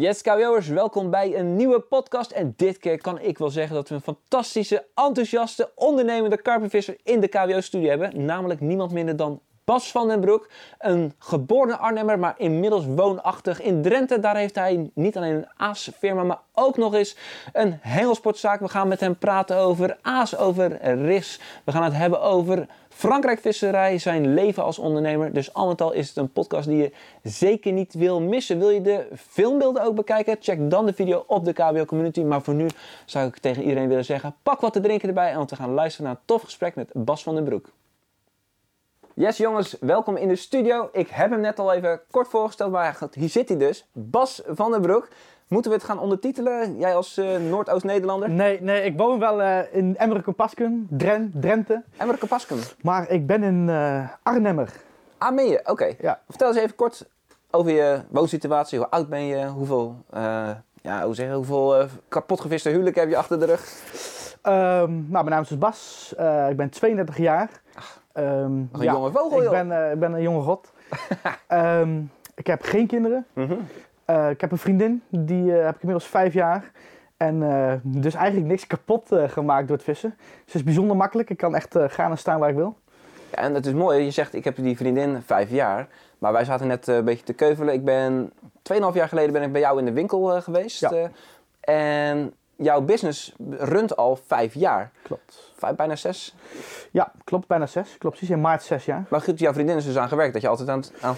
Yes, KWO'ers, welkom bij een nieuwe podcast. En dit keer kan ik wel zeggen dat we een fantastische, enthousiaste, ondernemende karpenvisser in de KWO-studio hebben. Namelijk niemand minder dan Bas van den Broek. Een geboren Arnhemmer, maar inmiddels woonachtig in Drenthe. Daar heeft hij niet alleen een aasfirma, maar ook nog eens een hengelsportzaak. We gaan met hem praten over aas, over ris. We gaan het hebben over Frankrijk visserij, zijn leven als ondernemer. Dus al met al is het een podcast die je zeker niet wil missen. Wil je de filmbeelden ook bekijken? Check dan de video op de KBO Community. Maar voor nu zou ik tegen iedereen willen zeggen, pak wat te drinken erbij. En we gaan luisteren naar een tof gesprek met Bas van den Broek. Yes jongens, welkom in de studio. Ik heb hem net al even kort voorgesteld, maar hier zit hij dus. Bas van den Broek. Moeten we het gaan ondertitelen? Jij als uh, Noordoost-Nederlander? Nee, nee, ik woon wel uh, in Emmerike-Paskum, Dren, Drenthe. Emmerike-Paskum? Maar ik ben een uh, Arnhemmer. Ah, ben je? Oké. Ja. Vertel eens even kort over je woonsituatie. Hoe oud ben je? Hoeveel, ja, hoe zeg je, hoeveel kapotgeviste huwelijk heb je achter de rug? Um, nou, mijn naam is dus Bas. ik ben 32 jaar. Um, een ja, jonge vogel, ik ben, ik ben een jonge god. um, ik heb geen kinderen. Mm -hmm. Uh, ik heb een vriendin, die uh, heb ik inmiddels vijf jaar. En dus eigenlijk niks kapot gemaakt door het vissen. Ze is bijzonder makkelijk. Ik kan echt gaan en staan waar ik wil. Ja, en het is mooi. Je zegt, ik heb die vriendin vijf jaar. Maar wij zaten net een beetje te keuvelen. Ik ben, 2,5 jaar geleden ben ik bij jou in de winkel geweest. Ja. en jouw business runt al vijf jaar. Klopt. Vijf, bijna zes? Ja, klopt. Bijna zes. Klopt. Precies in maart zes jaar. Maar goed, jouw vriendin is dus aan gewerkt. Dat je altijd aan het... Aan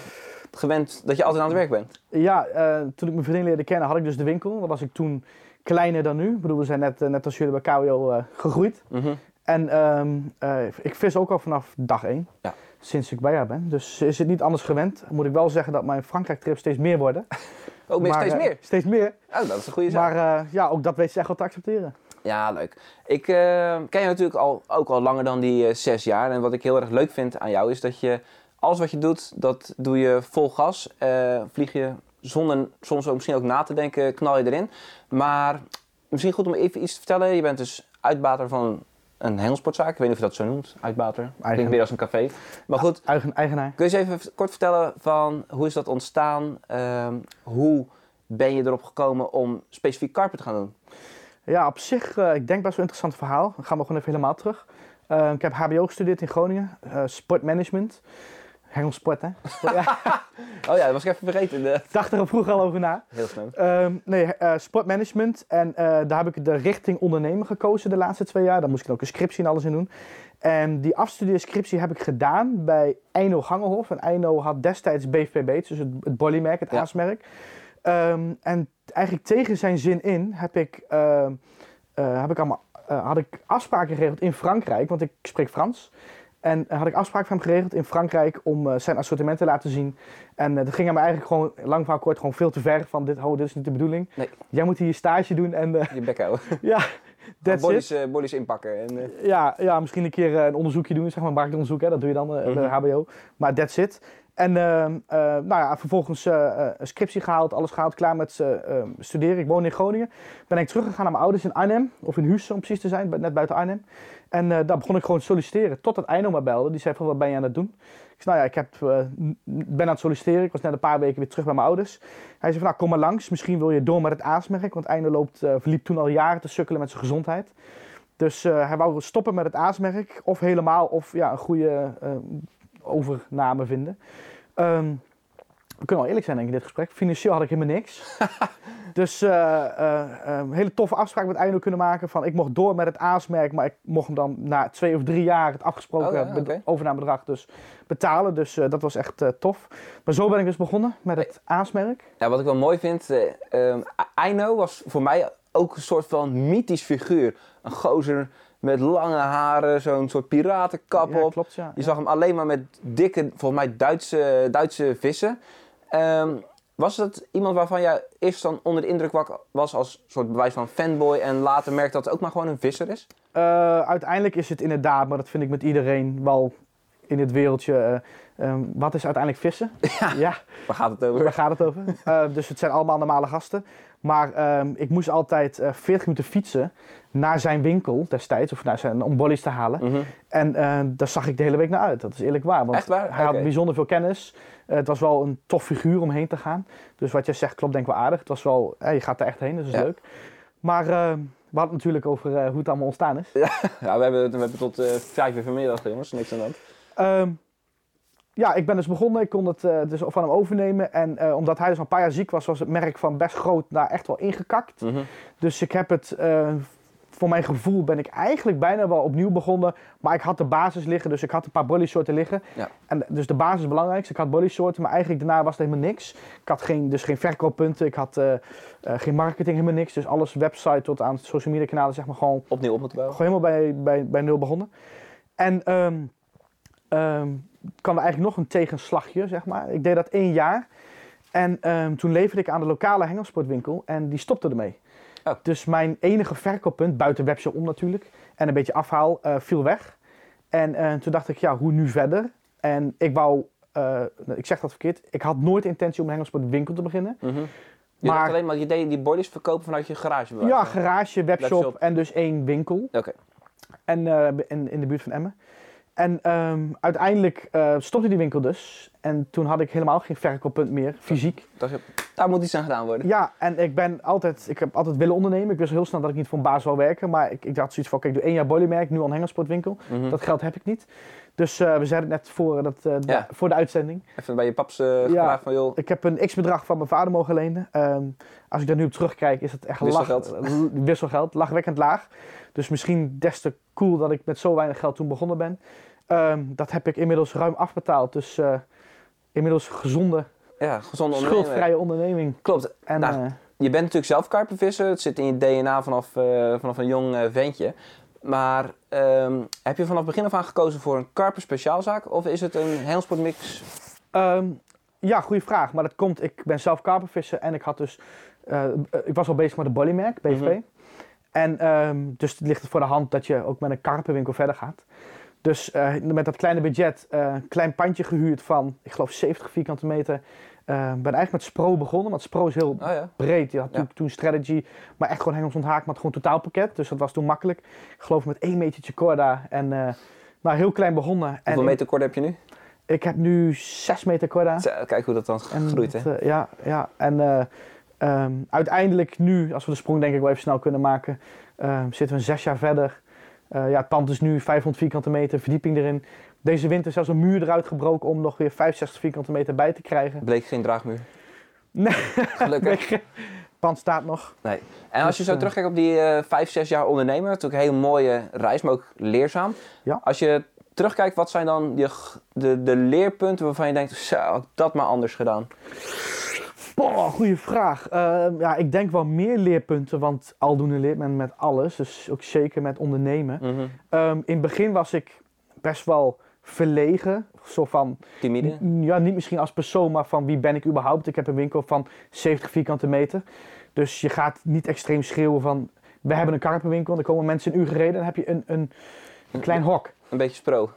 gewend dat je altijd aan het werk bent? Ja, uh, toen ik mijn vriendin leerde kennen had ik dus de winkel. Dan was ik toen kleiner dan nu. Ik bedoel, we zijn net, uh, net als jullie bij KWO uh, eh, gegroeid. Mm -hmm. En um, ik vis ook al vanaf dag één. Ja. Sinds ik bij haar ben. Dus is het niet anders gewend. Moet ik wel zeggen dat mijn Frankrijk-trips steeds meer worden. Ook steeds meer? Steeds meer. Oh, dat is een goede zaak. Maar ja, ook dat weet ze echt wel te accepteren. Ja, leuk. Ik ken je natuurlijk al, ook al langer dan die zes jaar. En wat ik heel erg leuk vind aan jou is dat je alles wat je doet, dat doe je vol gas. Uh, vlieg je zonder soms ook misschien ook na te denken, knal je erin. Maar misschien goed om even iets te vertellen. Je bent dus uitbater van een hengelsportzaak. Ik weet niet of je dat zo noemt, uitbater. Klinkt weer als een café. Maar goed, Eigen, eigenaar. Kun je eens even kort vertellen van hoe is dat ontstaan? Uh, hoe ben je erop gekomen om specifiek karpen te gaan doen? Ja, op zich, uh, ik denk best wel een interessant verhaal. Dan gaan we gewoon even helemaal terug. Uh, ik heb HBO gestudeerd in Groningen, sportmanagement. Hengelsport, hè? oh ja, dat was ik even vergeten. De... Dacht er vroeger al over na. Heel snel. Um, nee, uh, sportmanagement. En uh, daar heb ik de richting ondernemer gekozen de laatste twee jaar. Daar moest ik ook een scriptie en alles in doen. En die afstudeerscriptie heb ik gedaan bij Eino Gangelhof. En Eino had destijds BVB, dus het, het Bollymerk, het ja. aasmerk. Um, en eigenlijk tegen zijn zin in heb ik, uh, heb ik allemaal, had ik afspraken geregeld in Frankrijk, want ik spreek Frans. En had ik afspraak van hem geregeld in Frankrijk om uh, zijn assortiment te laten zien. En uh, dat ging hem eigenlijk gewoon, lang van kort, gewoon veel te ver. Van dit, oh, dit is niet de bedoeling. Nee. Jij moet hier stage doen en... Uh, Je bek houden. ja, that's bodies, it. bodies inpakken. En, ja, ja, misschien een keer een onderzoekje doen, zeg maar marktonderzoek. Hè, dat doe je dan mm -hmm. bij de HBO. Maar that's it. En ehm, nou ja, vervolgens een scriptie gehaald, alles gehaald, klaar met ehm, studeren. Ik woon in Groningen. Ben ik teruggegaan naar mijn ouders in Arnhem, of in Huus om precies te zijn, net buiten Arnhem. En daar begon ik gewoon te solliciteren. Totdat Eino me belde. Die zei van, wat ben je aan het doen? Ik zei, nou ja, ik heb, ben aan het solliciteren. Ik was net een paar weken weer terug bij mijn ouders. Hij zei van, nou, kom maar langs. Misschien wil je door met het aasmerk. Want loopt, uh, verliep toen al jaren te sukkelen met zijn gezondheid. Dus hij wou stoppen met het aasmerk. Of helemaal, of ja, een goede overname vinden. Um, we kunnen wel eerlijk zijn denk ik in dit gesprek. Financieel had ik helemaal niks. dus uh, uh, een hele toffe afspraak met Eino kunnen maken. Van ik mocht door met het aasmerk, maar ik mocht hem dan na twee of drie jaar het afgesproken oh, ja, okay. overnamebedrag dus betalen. Dus uh, dat was echt tof. Maar zo ben ik dus begonnen met het aasmerk. Ja, wat ik wel mooi vind, um, Eino was voor mij ook een soort van mythisch figuur. Een gozer met lange haren, zo'n soort piratenkap ja, op. Klopt, ja. Je zag hem alleen maar met dikke, volgens mij Duitse, Duitse vissen. Um, was het iemand waarvan jij eerst dan onder de indruk was als soort bewijs van fanboy en later merkt dat het ook maar gewoon een visser is? Uh, uiteindelijk is het inderdaad, maar dat vind ik met iedereen wel in dit wereldje. eh, ehm, wat is uiteindelijk vissen? Ja. ja. Waar gaat het over? Daar gaat het over. Eh, dus het zijn allemaal normale gasten. Maar ehm, ik moest altijd eh 40 minuten fietsen naar zijn winkel destijds, of naar zijn, om bollies te halen. Mhm. En eh, daar zag ik de hele week naar uit, dat is eerlijk waar. Want Echt waar? hij had bijzonder veel kennis. Eh, het was wel een tof figuur om heen te gaan. Dus wat jij zegt klopt denk ik wel aardig. Het was wel, je gaat er echt heen, dus dat is Ja. leuk. Maar we hadden het natuurlijk over hoe het allemaal ontstaan is. Ja, we hebben, we hebben tot vijf uur vanmiddag, jongens. Niks aan hand. Ja, ik ben dus begonnen. Ik kon het eh, dus van hem overnemen. En eh, omdat hij dus al een paar jaar ziek was, was het merk van best groot daar echt wel ingekakt. Mhm. Dus ik heb het, eh, voor mijn gevoel ben ik eigenlijk bijna wel opnieuw begonnen. Maar ik had de basis liggen, dus ik had een paar bodysoorten liggen. Ja. En dus de basis is het belangrijkste. Ik had bodysoorten, maar eigenlijk daarna was het helemaal niks. Ik had geen, dus geen verkooppunten, ik had geen marketing, helemaal niks. Dus alles website tot aan social media kanalen, zeg maar gewoon Opnieuw op moeten bouwen. gewoon helemaal bij, bij, bij nul begonnen. En ehm ehm, kwam er eigenlijk nog een tegenslagje, zeg maar. Ik deed dat één jaar. En ehm, toen leverde ik aan de lokale hengelsportwinkel en die stopte ermee. Oh. Dus mijn enige verkooppunt, buiten webshop om natuurlijk, en een beetje afhaal, eh, viel weg. En eh, toen dacht ik, ja, hoe nu verder? En ik wou, eh, ik zeg dat verkeerd, ik had nooit intentie om een hengelsportwinkel te beginnen. Mhm. Je Maar- alleen maar je deed die boilies verkopen vanuit je garage. Ja, garage, webshop, Webshop. en dus één winkel. Oké. En in, in de buurt van Emmen. En ehm, uiteindelijk eh, stopte die winkel dus. En toen had ik helemaal geen verkooppunt meer, fysiek. Dacht je, daar moet iets aan gedaan worden. Ja, en ik ben altijd, ik heb altijd willen ondernemen. Ik wist heel snel dat ik niet voor een baas wil werken. Maar ik, ik had zoiets van, kijk, ik doe één jaar bodymerk, nu al een hengelsportwinkel. Mhm. Dat geld heb ik niet. Dus eh, we zeiden het net voor, dat, eh, Ja. voor de uitzending. Even bij je paps eh gevraagd van, joh, Ik heb een x-bedrag van mijn vader mogen lenen. Ehm, als ik daar nu op terugkijk, is het echt Wisselgeld. Lach, wisselgeld, lachwekkend laag. Dus misschien des te cool dat ik met zo weinig geld toen begonnen ben. Ehm, dat heb ik inmiddels ruim afbetaald. Dus eh, inmiddels gezonde, ja, gezonde schuldvrije onderneming. Klopt. En Nou, eh, Je bent natuurlijk zelf karpenvisser. Het zit in je DNA vanaf, eh, vanaf een jong ventje. Maar ehm, heb je vanaf begin af aan gekozen voor een karpen speciaalzaak? Of is het een hengelsportmix? Ehm, ja, goede vraag. Maar dat komt, ik ben zelf karpenvisser en ik had dus, ik was al bezig met de bodymerk, BV. Mhm. En dus het ligt het voor de hand dat je ook met een karpenwinkel verder gaat. Dus eh, met dat kleine budget, een klein pandje gehuurd van, ik geloof 70 vierkante meter. Eh, ben eigenlijk met Spro begonnen, want Spro is heel Oh ja. breed. Je had Ja. toen, toen strategy, maar echt gewoon hengels onthaakt, maar gewoon totaalpakket. Dus dat was toen makkelijk. Ik geloof met één metertje corda en nou, heel klein begonnen. En Hoeveel meter kort heb je nu? ik heb nu 6 meter corda. Kijk hoe dat dan groeit, hè? ja, ja, en eh, ehm, uiteindelijk nu, als we de sprong denk ik wel even snel kunnen maken, ehm, zitten we zes jaar verder. Eh, ja, het pand is nu 500 vierkante meter, verdieping erin. Deze winter zelfs een muur eruit gebroken om nog weer 65 vierkante meter bij te krijgen. Bleek geen draagmuur. Nee. Gelukkig. Pand staat nog. En als je Dus, zo eh, terugkijkt op die eh vijf, zes jaar ondernemer, natuurlijk een hele mooie reis, maar ook leerzaam. Ja. Als je terugkijkt, wat zijn dan je, g- de, de leerpunten waarvan je denkt, zo, dat maar anders gedaan? Boah, goede vraag. Ehm, ja, ik denk wel meer leerpunten, want aldoende leert men met alles. Dus ook zeker met ondernemen. Mhm. Ehm, in het begin was ik best wel verlegen. Zo van, Timide? Ja, niet misschien als persoon, maar van wie ben ik überhaupt? Ik heb een winkel van 70 vierkante meter. Dus je gaat niet extreem schreeuwen van... We hebben een karpenwinkel, er komen mensen een uur gereden. Dan heb je een, een, een klein hok. Een beetje spro.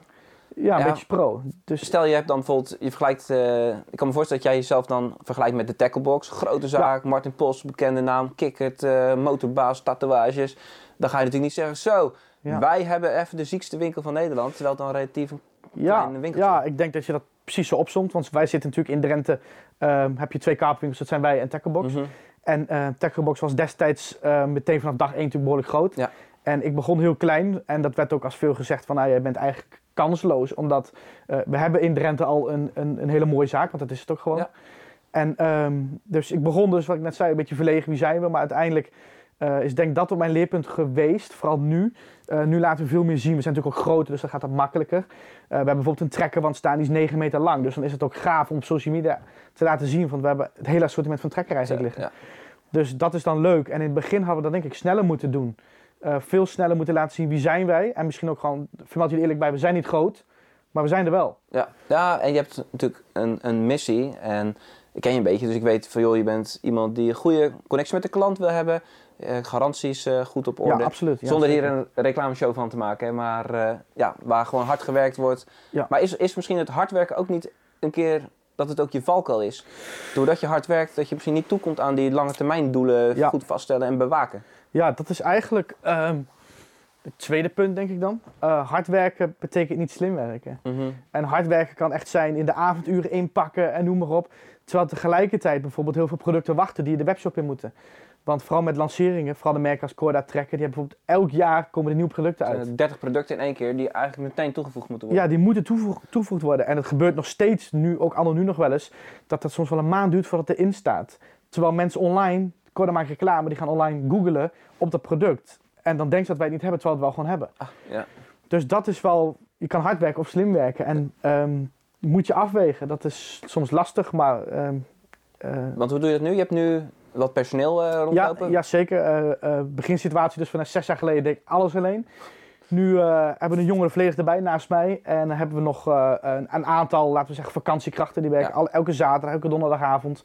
Ja, een Ja. beetje pro. Dus Stel je hebt dan bijvoorbeeld, je vergelijkt, eh, ik kan me voorstellen dat jij jezelf dan vergelijkt met de Tacklebox. Grote zaak, Martin Post, bekende naam, kikkert, eh, motorbaas, tatoeages. Dan ga je natuurlijk niet zeggen, zo, Ja. wij hebben even de ziekste winkel van Nederland. Terwijl het dan relatief een ja, klein winkeltje. ja, ik denk dat je dat precies zo opzomt. Want wij zitten natuurlijk in Drenthe. ehm, heb je twee karpenwinkels, dat zijn wij en Tacklebox. Mhm. En eh Tacklebox was destijds meteen vanaf dag 1 natuurlijk behoorlijk groot. En ik begon heel klein en dat werd ook als veel gezegd van nou, jij bent eigenlijk kansloos. Omdat eh, we hebben in Drenthe al een, een, een hele mooie zaak, want dat is het ook gewoon. Ja. En ehm, dus ik begon dus, wat ik net zei, een beetje verlegen, wie zijn we? Maar uiteindelijk eh, is denk dat op mijn leerpunt geweest, vooral nu. Eh, nu laten we veel meer zien. We zijn natuurlijk ook groter, dus dan gaat dat makkelijker. We hebben bijvoorbeeld een trekkerwand staan, die is 9 meter lang. Dus dan is het ook gaaf om op social media te laten zien. Want we hebben het hele assortiment van trekker eigenlijk liggen. Ja. Dus dat is dan leuk. En in het begin hadden we dat denk ik sneller moeten doen. Eh, veel sneller moeten laten zien wie zijn wij. En misschien ook gewoon, vermeld jullie eerlijk bij, we zijn niet groot. Maar we zijn er wel. Ja. ja, en je hebt natuurlijk een, een missie. En ik ken je een beetje, dus ik weet van joh, je bent iemand die een goede connectie met de klant wil hebben. eh, garanties eh, goed op orde. Ja, absoluut. Ja, Zonder hier een reclameshow van te maken, hè, maar ja, waar gewoon hard gewerkt wordt. Ja. Maar is, is misschien het hard werken ook niet een keer dat het ook je valkuil is? Doordat je hard werkt, dat je misschien niet toekomt aan die lange termijn doelen goed vaststellen en bewaken. Ja, dat is eigenlijk ehm, het tweede punt, denk ik dan. Eh, hard werken betekent niet slim werken. Mhm. En hard werken kan echt zijn in de avonduren inpakken en noem maar op. Terwijl tegelijkertijd bijvoorbeeld heel veel producten wachten die de webshop in moeten. Want vooral met lanceringen, vooral de merken als Corda Trekker, die hebben bijvoorbeeld elk jaar komen er nieuwe producten uit. er 30 producten in één keer die eigenlijk meteen toegevoegd moeten worden. Ja, die moeten toegevoegd worden. En het gebeurt nog steeds, nu ook anno nu nog wel eens, dat het soms wel een maand duurt voordat het erin staat. Terwijl mensen online, reclame, die gaan online googlen op dat product. En dan denken ze dat wij het niet hebben, terwijl we het wel gewoon hebben. Ah, ja. Dus dat is wel, je kan hard werken of slim werken. En ehm, moet je afwegen. Dat is soms lastig, maar ehm, eh, Want hoe doe je dat nu? Je hebt nu wat personeel ja, rondlopen. ja, zeker. Eh, beginsituatie dus van zes jaar geleden deed ik alles alleen. Nu hebben we een jongere volledig erbij naast mij. En dan hebben we nog een, een aantal, laten we zeggen, vakantiekrachten. Die werken Ja. al, elke zaterdag, elke donderdagavond.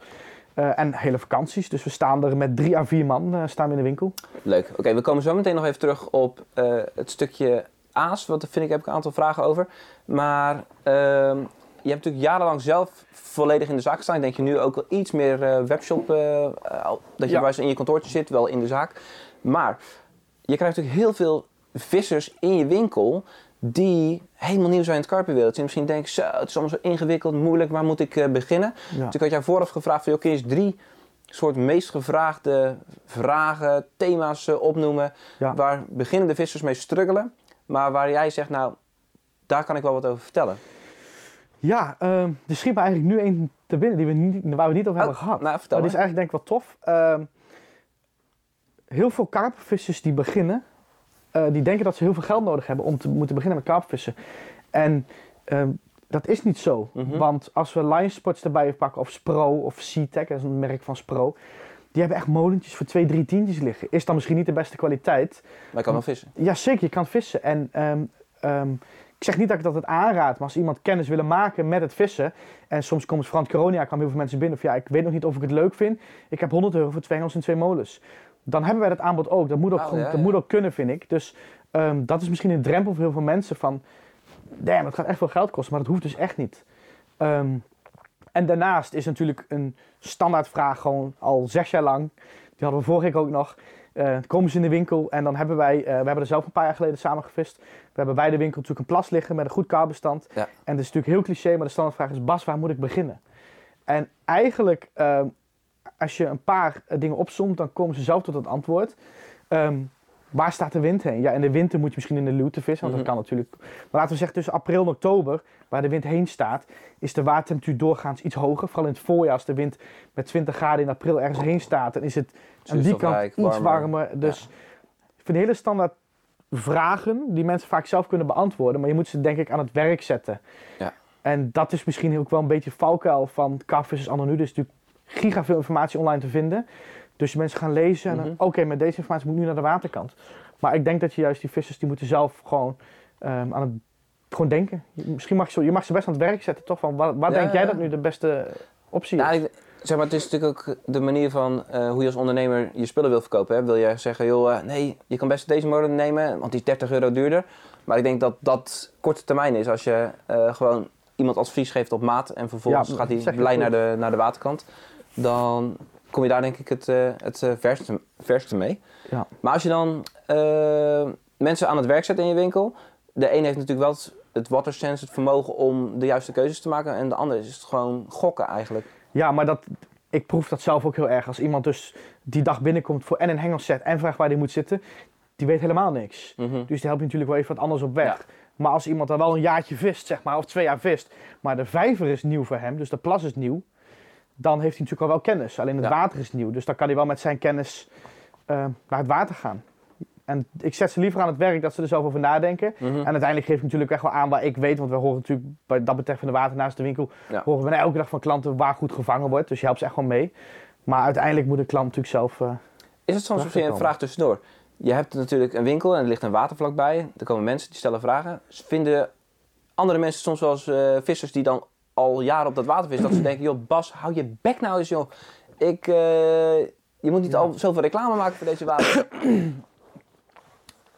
Eh, en hele vakanties. Dus we staan er met drie à vier man eh, staan we in de winkel. Leuk. Oké, we komen zo meteen nog even terug op eh, het stukje aas. Want daar vind ik, heb ik een aantal vragen over. Maar ehm, je hebt natuurlijk jarenlang zelf volledig in de zaak gestaan. Ik denk je nu ook wel iets meer webshop, dat je Ja. in je kantoortje zit, wel in de zaak. Maar je krijgt natuurlijk heel veel vissers in je winkel die helemaal nieuw zijn in het karpenwereldje. En misschien denken, zo, het is allemaal zo ingewikkeld, moeilijk, waar moet ik eh, beginnen? Ja. Dus ik had jou vooraf gevraagd, kun je eens drie soort meest gevraagde vragen, thema's eh, opnoemen, Ja. waar beginnende vissers mee struggelen, maar waar jij zegt, nou, daar kan ik wel wat over vertellen. Ja, ehm er schiet me eigenlijk nu één te binnen die we niet, waar we niet over hebben Oh, gehad. Nou, vertel Maar die is eigenlijk denk ik wel tof. Ehm, heel veel karpenvissers die beginnen, eh, die denken dat ze heel veel geld nodig hebben om te moeten beginnen met karpenvissen. En ehm, dat is niet zo. Mhm. Want als we Lion Sports erbij pakken, of Spro of SeaTech, dat is een merk van Spro. Die hebben echt molentjes voor twee, drie tientjes liggen. Is dan misschien niet de beste kwaliteit. Maar je kan wel vissen. Ja, zeker, je kan vissen. En ehm, ehm, ik zeg niet dat ik dat het aanraad, maar als iemand kennis willen maken met het vissen. En soms komt het Frans corona, kwamen heel veel mensen binnen. Of ja, ik weet nog niet of ik het leuk vind. Ik heb 100 euro voor twee hengels en twee molens. Dan hebben wij dat aanbod ook. Dat moet ook, Oh, gewoon- ja, dat ja. moet ook kunnen, vind ik. Dus ehm, dat is misschien een drempel voor heel veel mensen van... Damn, het gaat echt veel geld kosten, maar dat hoeft dus echt niet. Ehm, en daarnaast is natuurlijk een standaardvraag gewoon al zes jaar lang. Die hadden we vorige week ook nog. Eh, komen ze in de winkel en dan hebben wij, eh, we hebben er zelf een paar jaar geleden samen gevist. We hebben bij de winkel natuurlijk een plas liggen met een goed karbestand. Ja. En dat is natuurlijk heel cliché, maar de standaardvraag is: Bas, waar moet ik beginnen? En eigenlijk, ehm, als je een paar eh, dingen opzomt, dan komen ze zelf tot het antwoord. Ehm, waar staat de wind heen? Ja, in de winter moet je misschien in de luwte vissen, want Mhm. dat kan natuurlijk. Maar laten we zeggen tussen april en oktober, waar de wind heen staat, is de watertemperatuur doorgaans iets hoger. Vooral in het voorjaar, als de wind met 20 graden in april ergens heen staat, dan is het aan die kant iets warmer. Dus ik vind hele standaard vragen die mensen vaak zelf kunnen beantwoorden, maar je moet ze denk ik aan het werk zetten. Ja. En dat is misschien ook wel een beetje valkuil van Carvissers Anno nu. Er is natuurlijk giga veel informatie online te vinden. Dus mensen gaan lezen en Mhm. oké, met deze informatie moet ik nu naar de waterkant. Maar ik denk dat je juist die vissers, die moeten zelf gewoon ehm, aan het gewoon denken. Misschien mag je, zo, je mag ze best aan het werk zetten, toch? Van, waar waar Ja, denk jij dat nu de beste optie is? Nou, ik- zeg maar, het is natuurlijk ook de manier van eh, hoe je als ondernemer je spullen wil verkopen. Hè. Wil je zeggen, joh, eh, nee, je kan best deze molen nemen, want die is 30 euro duurder. Maar ik denk dat dat korte termijn is als je eh, gewoon iemand advies geeft op maat en vervolgens Ja, gaat hij blij naar de, naar de waterkant. Dan kom je daar denk ik het, eh, het eh, verste, verste mee. Ja. Maar als je dan eh, mensen aan het werk zet in je winkel, de een heeft natuurlijk wel het, het water sense, het vermogen om de juiste keuzes te maken. En de ander is het gewoon gokken eigenlijk. Ja, maar dat, ik proef dat zelf ook heel erg. Als iemand dus die dag binnenkomt voor en een hengelset en vraagt waar hij moet zitten, die weet helemaal niks. Mhm. Dus die helpt je natuurlijk wel even wat anders op weg. Maar als iemand dan wel een jaartje vist, zeg maar, of twee jaar vist, maar de vijver is nieuw voor hem, dus de plas is nieuw, dan heeft hij natuurlijk al wel kennis. Alleen het Ja. water is nieuw, dus dan kan hij wel met zijn kennis eh, naar het water gaan. En ik zet ze liever aan het werk dat ze er zelf over nadenken. Mhm. En uiteindelijk geef ik natuurlijk echt wel aan waar ik weet, want we horen natuurlijk bij dat betreft van de water naast de winkel, Ja. horen we elke dag van klanten waar goed gevangen wordt. Dus je helpt ze echt gewoon mee. Maar uiteindelijk moet de klant natuurlijk zelf. eh, Is het soms misschien een vraag tussendoor? Je hebt natuurlijk een winkel en er ligt een watervlak bij. Er komen mensen die stellen vragen. Vinden andere mensen soms wel eens eh, vissers die dan al jaren op dat water vissen, dat ze denken, joh Bas, hou je bek nou eens joh. Ik, eh, je moet niet al zoveel reclame maken voor deze water.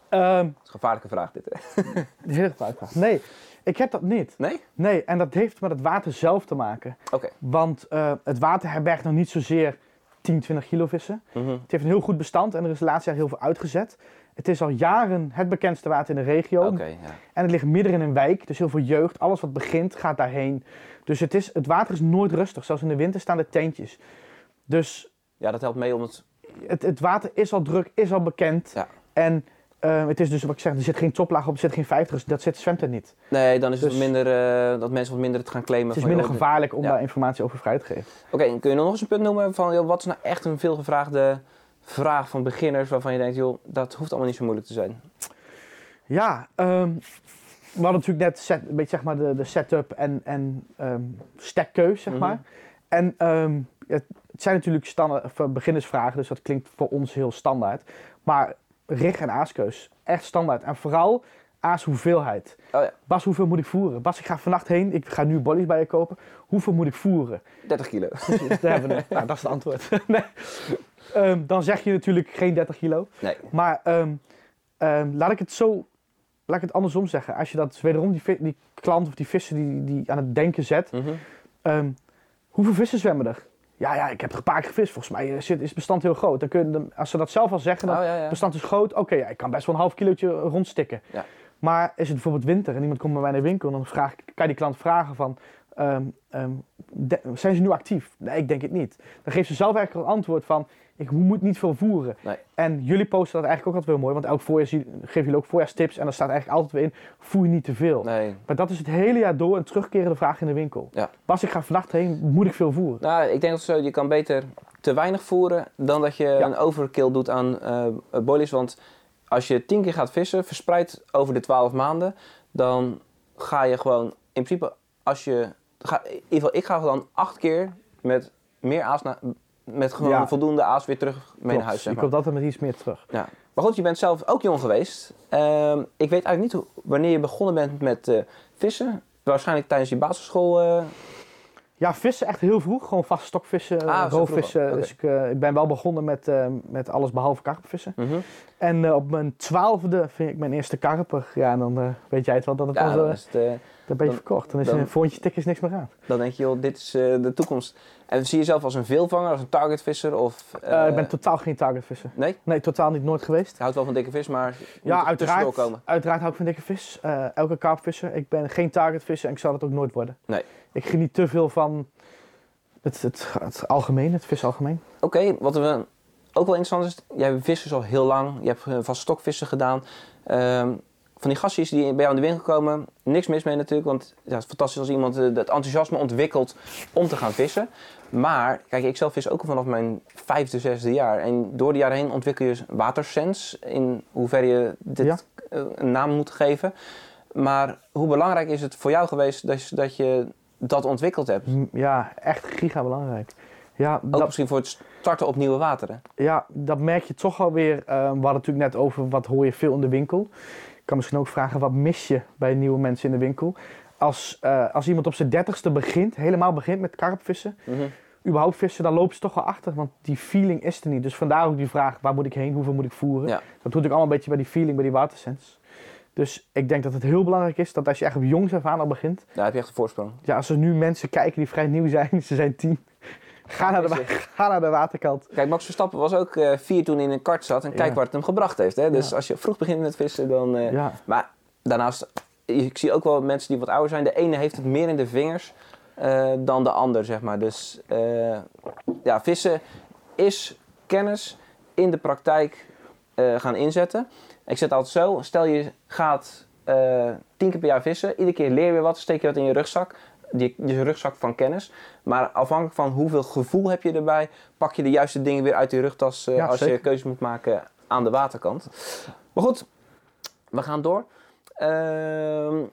dat Ehm, is een gevaarlijke vraag dit hè. een hele goede vraag. Nee, ik heb dat niet. Nee? Nee, en dat heeft met het water zelf te maken. Oké. Want eh, het water herbergt nog niet zozeer 10, 20 kilo vissen. Mhm. Het heeft een heel goed bestand en er is de laatste jaar heel veel uitgezet. Het is al jaren het bekendste water in de regio. Oké, ja. En het ligt midden in een wijk, dus heel veel jeugd. Alles wat begint gaat daarheen. Dus het, is, het water is nooit rustig. Zelfs in de winter staan er tentjes. Dus ja, dat helpt mee om het... het, het water is al druk, is al bekend. Ja. En eh, het is dus wat ik zeg, er zit geen toplaag op, er zit geen 50, dat zit, zwemt er niet. Nee, dan is het Dus- wat minder, eh, dat mensen wat minder het gaan claimen. Het is van, minder gevaarlijk om Ja. daar informatie over vrij te geven. Oké, kun je nog eens een punt noemen van joh, wat is nou echt een veelgevraagde vraag van beginners waarvan je denkt, joh, dat hoeft allemaal niet zo moeilijk te zijn. Ja, ehm, we hadden natuurlijk net set, een beetje zeg maar de, de setup en, en ehm stekkeus, zeg Mhm. maar. En ehm, het, het zijn natuurlijk standaard, eh, beginnersvragen, dus dat klinkt voor ons heel standaard. Maar rig- en aaskeus, echt standaard. En vooral aas hoeveelheid. Oh ja, Bas, hoeveel moet ik voeren? Bas, ik ga vannacht heen, ik ga nu bollies bij je kopen. Hoeveel moet ik voeren? 30 kilo. Daar hebben we. Nou, dat is het antwoord. nee. Ehm, dan zeg je natuurlijk geen 30 kilo. Nee. Maar ehm, ehm, laat ik het zo, laat ik het andersom zeggen. Als je dat wederom die, die klant of die visser die, die aan het denken zet. Mhm. hoeveel vissen zwemmen er? Ja, ja, ik heb een paar keer gevist. Volgens mij is het is het bestand heel groot. Dan kun je, als ze dat zelf al zeggen, dan Oh ja, ja. het bestand is groot. Oké, ja, ik kan best wel een half kilootje rondstikken. Ja. Maar is het bijvoorbeeld winter en iemand komt bij mij in de winkel, dan vraag ik, kan je die klant vragen van, de- zijn ze nu actief? Nee, ik denk het niet. Dan geeft ze zelf eigenlijk al antwoord van, ik moet niet veel voeren. Nee. En jullie posten dat eigenlijk ook altijd heel mooi, want elk voorjaar geven jullie ook voorjaarstips en daar staat eigenlijk altijd weer in, voer je niet te veel. Nee. Maar dat is het hele jaar door een terugkerende vraag in de winkel. Ja. Bas, ik ga vannacht heen, moet ik veel voeren? Nou, ik denk dat zo, je kan beter te weinig voeren dan dat je Ja. een overkill doet aan eh boilies. Want als je 10 keer gaat vissen, verspreid over de 12 maanden, dan ga je gewoon, in principe, als je, ga, in ieder geval, ik ga dan 8 keer met meer aas, met gewoon Ja. voldoende aas weer terug mee naar huis. Zeg Je maar. komt altijd met iets meer terug. Ja. Maar goed, je bent zelf ook jong geweest. Ehm, ik weet eigenlijk niet hoe, wanneer je begonnen bent met eh, vissen. Waarschijnlijk tijdens je basisschool. eh, Ja, vissen echt heel vroeg. Gewoon vast stokvissen, Ah, roofvissen. Dus ik, eh, ik ben wel begonnen met, met alles behalve karpervissen. mhm. En op mijn twaalfde vind ik mijn eerste karper. Ja, en dan weet jij het wel dat het Ja, dan, zo, is het, dan ben je dan- verkocht. Dan is dan- een foontje tik is niks meer aan. dan denk je, joh, dit is de toekomst. En zie je jezelf als een veelvanger, als een targetvisser? Of, Eh, eh, ik ben totaal geen targetvisser. Nee? Nee, totaal niet nooit geweest. Je houdt wel van dikke vis, maar je Ja, moet er uiteraard, komen. uiteraard hou ik van dikke vis. Eh, elke karpvisser. Ik ben geen targetvisser en ik zal het ook nooit worden. Nee. Ik geniet te veel van het, het, het algemeen, het vis algemeen. Oké, wat we ook wel interessant is, jij vist dus al heel lang. Je hebt eh, vast stokvissen gedaan. Ehm, van die gastjes die bij jou in de winkel komen, niks mis mee natuurlijk. Want ja, het is fantastisch als iemand eh, het enthousiasme ontwikkelt om te gaan vissen. Maar, kijk, ik zelf vis ook al vanaf mijn vijfde, zesde jaar. En door de jaren heen ontwikkel je watersens. In hoeverre je dit Ja. eh, een naam moet geven. Maar hoe belangrijk is het voor jou geweest dat je dat, je dat ontwikkeld hebt? Ja, echt giga belangrijk. Ja, Ook dat, misschien voor het starten op nieuwe wateren. ja, dat merk je toch alweer. Uh, we hadden het natuurlijk net over wat hoor je veel in de winkel. Ik kan misschien ook vragen, wat mis je bij nieuwe mensen in de winkel? Als, eh, als iemand op zijn dertigste begint, helemaal begint met karpvissen, Mhm. Überhaupt vissen, dan lopen ze toch wel achter, want die feeling is er niet. Dus vandaar ook die vraag, waar moet ik heen, hoeveel moet ik voeren? Ja. Dat doet natuurlijk allemaal een beetje bij die feeling, bij die watersens. Dus ik denk dat het heel belangrijk is dat als je echt op jongs af aan al begint, Daar heb je echt een voorsprong. ja, als er nu mensen kijken die vrij nieuw zijn, ze zijn tien, ga naar de, ga naar de waterkant. Kijk, Max Verstappen was ook eh, vier toen hij in een kart zat. En kijk Ja. waar het hem gebracht heeft. Hè? Dus Ja. als je vroeg begint met vissen, dan... eh, Ja, Maar daarnaast, ik zie ook wel mensen die wat ouder zijn. De ene heeft het meer in de vingers dan de ander, zeg maar. Dus eh, ja, vissen is kennis in de praktijk eh, gaan inzetten. Ik zet altijd zo, stel je gaat eh, tien keer per jaar vissen. Iedere keer leer je weer wat, steek je wat in je rugzak. Die, je rugzak van kennis. Maar afhankelijk van hoeveel gevoel heb je erbij, pak je de juiste dingen weer uit je rugtas eh, Ja, als je zeker. keuze moet maken aan de waterkant. Maar goed, we gaan door. Ehm,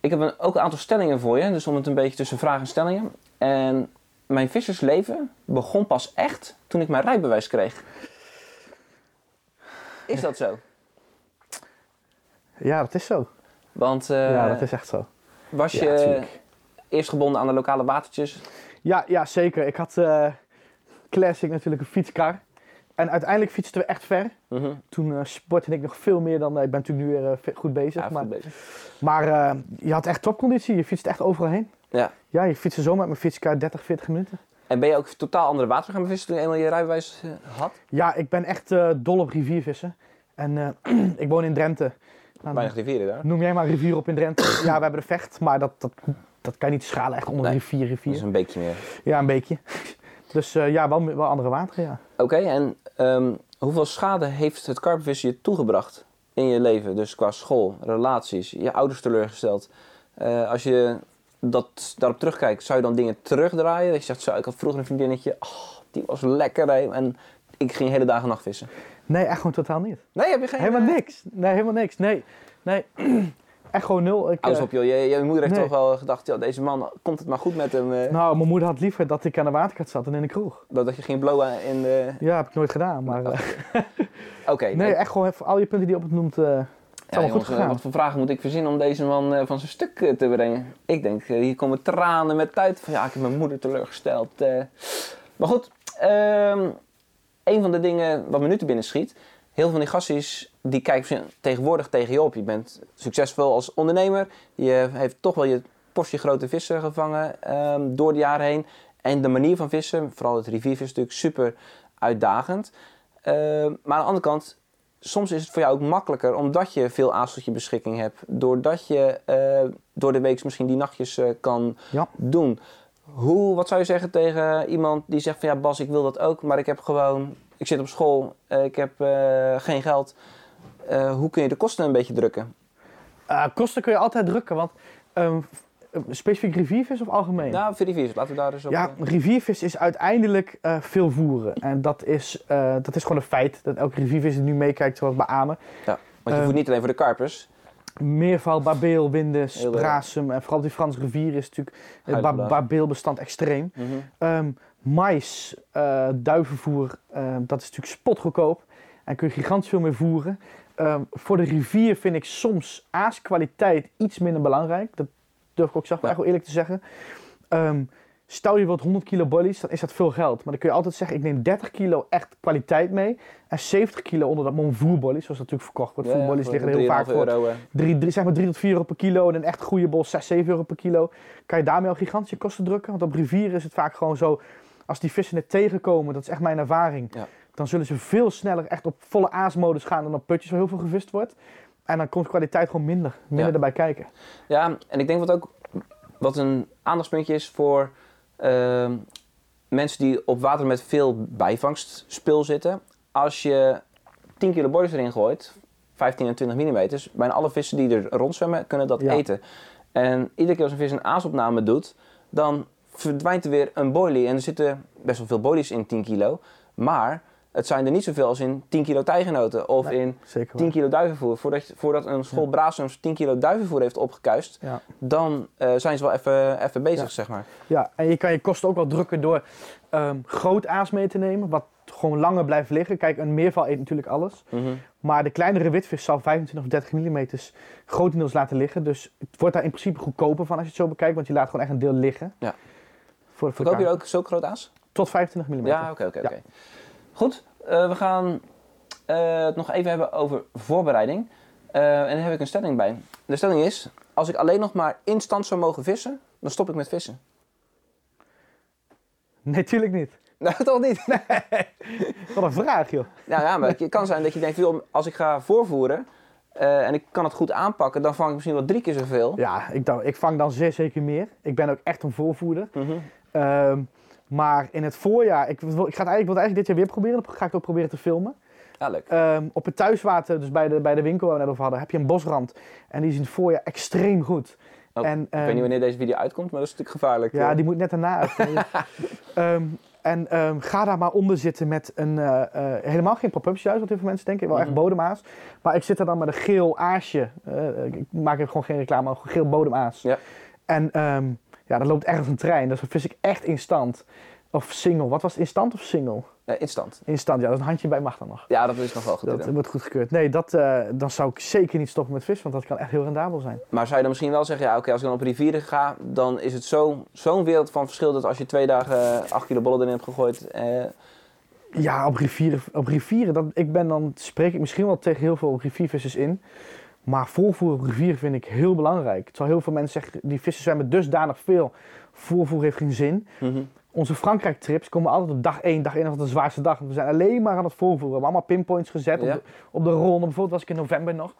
ik heb een, ook een aantal stellingen voor je, dus om het een beetje tussen vragen en stellingen. En mijn vissersleven begon pas echt toen ik mijn rijbewijs kreeg. Is dat zo? ja dat is zo. Want eh, ja, dat is echt zo. was Ja, je eerst gebonden aan de lokale watertjes. Ja, ja zeker. Ik had eh, Classic natuurlijk een fietskar. En uiteindelijk fietsten we echt ver. Mhm. Toen eh, sportte ik nog veel meer dan... eh, ik ben natuurlijk nu weer eh, goed bezig. Ja, maar goed bezig. maar je had echt topconditie. Je fietste echt overal heen. Ja. Ja, je fietste zo met mijn fietskar 30, 40 minuten. En ben je ook totaal andere wateren gaan bevissen toen je eenmaal je rijbewijs had? Ja, ik ben echt dol op riviervissen. En ik woon in Drenthe. Nou, Weinig rivieren daar. Noem jij maar een rivier op in Drenthe. ja, we hebben de vecht, maar dat, dat, dat kan je niet schalen echt onder Nee. een rivier, Dat is rivier. een beekje meer. Ja, een beetje. Dus ja, wel, wel andere wateren, ja. Oké, en ehm, hoeveel schade heeft het karpenvissen je toegebracht in je leven? Dus qua school, relaties, je ouders teleurgesteld. Eh, als je dat, daarop terugkijkt, zou je dan dingen terugdraaien? Dat je zegt, zo, ik had vroeger een vriendinnetje, oh, die was lekker hè, en ik ging hele dagen nacht vissen. Nee, echt gewoon totaal niet. Nee, heb je geen... Helemaal eh, niks. Nee, helemaal niks. Nee, nee. echt gewoon nul. Ik, Alles eh, op joh, je, je moeder heeft nee. toch wel gedacht, ja, deze man, komt het maar goed met hem. eh, Nou, mijn moeder had liever dat ik aan de waterkant zat dan in de kroeg. dat, dat je ging blowen in de... Ja, heb ik nooit gedaan. Maar eh, Oké, nee, echt gewoon voor al je punten die je op het noemt, Ja, allemaal goed jongens, gegaan. wat voor vragen moet ik verzinnen om deze man van zijn stuk te brengen? Ik denk, hier komen tranen met tijd van ja, ik heb mijn moeder teleurgesteld. Maar goed, ehm, een van de dingen wat me nu te binnen schiet. Heel veel van die gasties die kijken tegenwoordig tegen je op. Je bent succesvol als ondernemer. Je heeft toch wel je portie grote vissen gevangen ehm, door de jaren heen. En de manier van vissen, vooral het riviervissen, is natuurlijk super uitdagend. Ehm, maar aan de andere kant, soms is het voor jou ook makkelijker omdat je veel aas tot je beschikking hebt. Doordat je eh, door de week misschien die nachtjes eh, kan Ja. doen. Hoe, wat zou je zeggen tegen iemand die zegt van ja Bas, ik wil dat ook, maar ik heb gewoon, ik zit op school, eh, ik heb eh, geen geld. Eh, hoe kun je de kosten een beetje drukken? Eh, kosten kun je altijd drukken, want ehm, eh, specifiek riviervis of algemeen? Nou, voor die viers, laten we daar dus op. Ja, riviervis is uiteindelijk veel voeren. En dat is, dat is gewoon een feit. Dat elke riviervis die nu meekijkt, zoals bij Amen. want je voert niet alleen voor de karpers. Meerval, barbeel, windes, brasem. En vooral die Franse rivier is natuurlijk het barbeelbestand extreem. Mhm. Ehm mais, eh, duivenvoer, ehm, dat is natuurlijk spotgoedkoop. En kun je gigantisch veel meer voeren. Ehm, voor de rivier vind ik soms aaskwaliteit iets minder belangrijk. Dat durf ik ook zelf Ja. echt wel eerlijk te zeggen. Ehm, stel je wilt 100 kilo bollies, dan is dat veel geld. Maar dan kun je altijd zeggen, ik neem 30 kilo echt kwaliteit mee. En 70 kilo onder dat mon voerbollies, zoals dat natuurlijk verkocht wordt. Ja, Voerbollies liggen er heel vaak 3,5 voor euro, eh. drie, drie, zeg maar 3 tot 4 euro per kilo. En een echt goede bol 6, 7 euro per kilo. Kan je daarmee al gigantische kosten drukken. Want op rivieren is het vaak gewoon zo, als die vissen het tegenkomen, dat is echt mijn ervaring. Ja. Dan zullen ze veel sneller echt op volle aasmodus gaan dan op putjes waar heel veel gevist wordt. En dan komt de kwaliteit gewoon minder, minder Ja. erbij kijken. Ja, en ik denk wat ook wat een aandachtspuntje is voor ehm, mensen die op water met veel bijvangstspul zitten. Als je 10 kilo bordes erin gooit, 15 en 20 mm, bijna alle vissen die er rondzwemmen kunnen dat Ja. eten. En iedere keer als een vis een aasopname doet, dan verdwijnt er weer een boilie. En er zitten best wel veel boilies in 10 kilo, maar het zijn er niet zoveel als in 10 kilo tijgenoten of Nee. in Zeker 10 waar. kilo duivenvoer. Voordat, je- voordat een school Brasums 10 kilo duivenvoer heeft opgekuist, Ja. dan eh, zijn ze wel even, even bezig, Ja. zeg maar. ja, en je kan je kosten ook wel drukken door ehm, groot aas mee te nemen. Wat gewoon langer blijft liggen. Kijk, een meerval eet natuurlijk alles. Mhm. Maar de kleinere witvis zal 25 of 30 mm grotendeels laten liggen. Dus het wordt daar in principe goedkoper van als je het zo bekijkt. Want je laat gewoon echt een deel liggen. Ja. Voor, Verkoop je ook zo groot aas? Tot 25 mm. Ja, oké, oké, Ja. oké. Goed, eh, we gaan eh, het nog even hebben over voorbereiding. Eh, en daar heb ik een stelling bij. De stelling is, als ik alleen nog maar instant zou mogen vissen, dan stop ik met vissen. Nee, tuurlijk niet. Nou, toch niet? Wat een vraag, joh. nou ja, maar het kan zijn dat je denkt, joh, als ik ga voorvoeren en ik kan het goed aanpakken, dan vang ik misschien wel drie keer zoveel. Ja, ik, dacht, ik vang dan zeer zeker meer. Ik ben ook echt een voorvoerder. Mhm. Ehm, maar in het voorjaar, ik, wil, ik ga het eigenlijk, wil het eigenlijk dit jaar weer proberen. Dan ga ik ook proberen te filmen. Ja, leuk. Ehm, op het thuiswater, dus bij de, bij de winkel waar we net over hadden, heb je een bosrand. En die is in het voorjaar extreem goed. Oh, en, ik weet ehm, niet wanneer deze video uitkomt, maar dat is natuurlijk gevaarlijk. Ja, eh. die moet net daarna uit. Ehm, en ehm, ga daar maar onder zitten met een, eh, eh, helemaal geen pop-ups juist, wat heel veel mensen denken. Wel echt Mhm. bodemaas. Maar ik zit er dan met een geel aasje. Eh, ik maak er gewoon geen reclame, maar een geel bodemaas. Ja. En ehm, ja, dat loopt echt als een trein. Dus dan vis ik echt in stand. Of single. Wat was het, in stand of single? Eh, in stand. In stand, ja. Dat is een handje bij mag dan nog. Ja, dat is nog wel goed. Dat wordt goedgekeurd. Nee, dat, eh, dan zou ik zeker niet stoppen met vissen, want dat kan echt heel rendabel zijn. Maar zou je dan misschien wel zeggen, ja oké, als ik dan op rivieren ga, dan is het zo- zo'n wereld van verschil dat als je twee dagen eh, acht kilo bollen erin hebt gegooid, eh, Ja, op rivieren, op rivieren dat, ik ben dan, spreek ik misschien wel tegen heel veel riviervissers in. Maar voorvoer op rivieren vind ik heel belangrijk. Terwijl heel veel mensen zeggen, die vissen zwemmen dusdanig veel, voorvoer heeft geen zin. mhm. Onze Frankrijk-trips komen altijd op dag 1, dag 1 was de zwaarste dag. We zijn alleen maar aan het voorvoeren. We hebben allemaal pinpoints gezet Ja. op, de, op de ronde. Bijvoorbeeld was ik in november nog.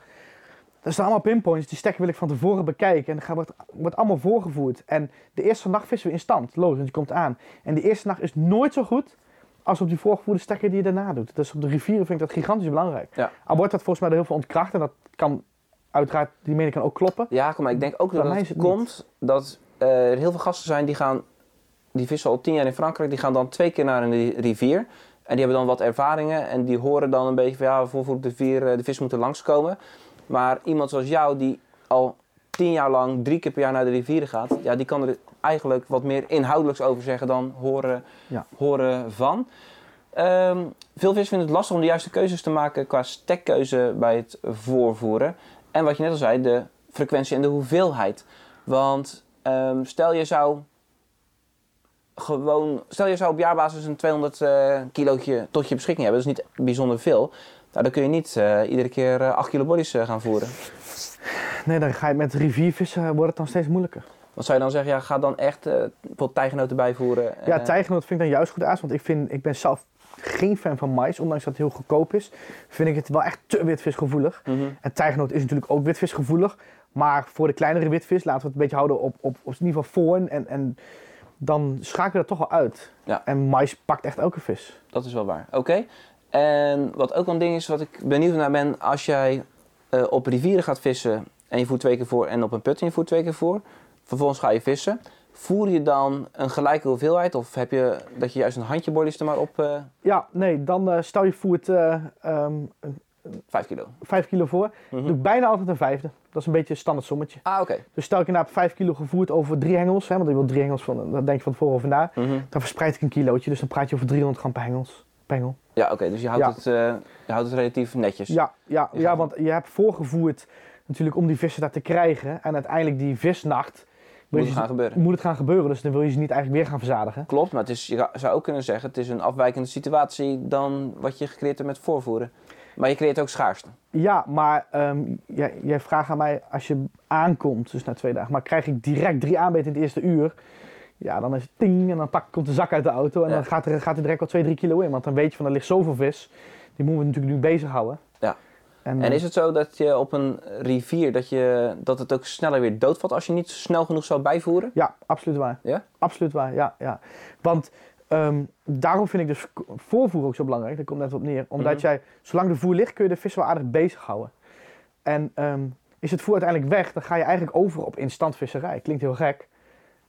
Er staan allemaal pinpoints, die stekken wil ik van tevoren bekijken. En dan wordt, wordt allemaal voorgevoerd. En de eerste nacht vissen we in stand, logisch, want die komt aan. En die eerste nacht is nooit zo goed als op die voorgevoerde stekker die je daarna doet. Dus op de rivieren vind ik dat gigantisch belangrijk. Ja. Al wordt dat volgens mij door heel veel ontkracht. En dat kan uiteraard, die mening kan ook kloppen. ja, kom maar ik denk ook dat mij het komt dat eh, er heel veel gasten zijn die gaan, die vissen al tien jaar in Frankrijk, die gaan dan twee keer naar een ri- rivier. En die hebben dan wat ervaringen en die horen dan een beetje van ja, op de rivier, eh, de vis moeten langskomen. Maar iemand zoals jou die al tien jaar lang drie keer per jaar naar de rivieren gaat, ja, die kan er eigenlijk wat meer inhoudelijks over zeggen dan horen, Ja. horen van. Ehm, veel vissers vinden het lastig om de juiste keuzes te maken qua stekkeuze bij het voorvoeren. En wat je net al zei, de frequentie en de hoeveelheid. Want ehm, stel je zou gewoon, stel je zou op jaarbasis een 200 eh kilootje tot je beschikking hebben, dat is niet bijzonder veel. Nou, dan kun je niet eh, iedere keer eh 8 kilo bodies eh, gaan voeren. Nee, dan ga je met riviervissen, wordt het dan steeds moeilijker. Wat zou je dan zeggen, ja, ga dan echt eh bijvoorbeeld tijgenoten bijvoeren? Ja, eh, tijgenoot vind ik dan juist goed uit, want ik, vind, ik ben zelf geen fan van mais, ondanks dat het heel goedkoop is. Vind ik het wel echt te witvisgevoelig. mhm. En tijgenoot is natuurlijk ook witvisgevoelig, maar voor de kleinere witvis laten we het een beetje houden op, op, op geval voor en, en dan schakelen we dat toch wel uit. Ja. En mais pakt echt elke vis. Dat is wel waar. Oké. En wat ook een ding is, wat ik benieuwd naar ben, als jij eh, op rivieren gaat vissen en je voert twee keer voor en op een put en je voert twee keer voor, vervolgens ga je vissen. Voer je dan een gelijke hoeveelheid of heb je dat je juist een handje bodies er maar op eh Ja, nee, dan eh, stel je voert eh ehm, 5 kilo? 5 kilo voor. Mhm. Doe ik bijna altijd een vijfde. Dat is een beetje een standaard sommetje. Ah, oké. Dus stel ik inderdaad 5 kilo gevoerd over drie hengels, hè, want ik wil drie hengels van, daar denk je van tevoren over na. Mhm. Dan verspreid ik een kilootje, dus dan praat je over 300 gram per hengels. per hengel. Ja, oké. dus je houdt, Ja. het, je houdt het relatief netjes. Ja, ja, ja, want je hebt voorgevoerd natuurlijk om die vissen daar te krijgen. En uiteindelijk die visnacht Moet het gaan gebeuren. moet het gaan gebeuren. Dus dan wil je ze niet eigenlijk weer gaan verzadigen. Klopt, maar het is, je zou ook kunnen zeggen, het is een afwijkende situatie dan wat je gecreëerd hebt met voorvoeren. Maar je creëert ook schaarste. Ja, maar ehm, jij, jij vraagt aan mij als je aankomt, dus na twee dagen, maar krijg ik direct drie aanbeten in het eerste uur. Ja, dan is het ting en dan pak, komt de zak uit de auto en Ja. dan gaat er, gaat er direct wel 2, 3 kilo in. Want dan weet je van er ligt zoveel vis, die moeten we natuurlijk nu bezighouden. En, En eh, is het zo dat je op een rivier, dat, je, dat het ook sneller weer doodvalt als je niet snel genoeg zou bijvoeren? Ja, absoluut waar. Ja? Absoluut waar, ja. ja. Want ehm, daarom vind ik dus voorvoer ook zo belangrijk. Daar komt net op neer. Omdat Mhm. jij, zolang de voer ligt, kun je de vis wel aardig bezighouden. En ehm, is het voer uiteindelijk weg, dan ga je eigenlijk over op instantvisserij. Klinkt heel gek.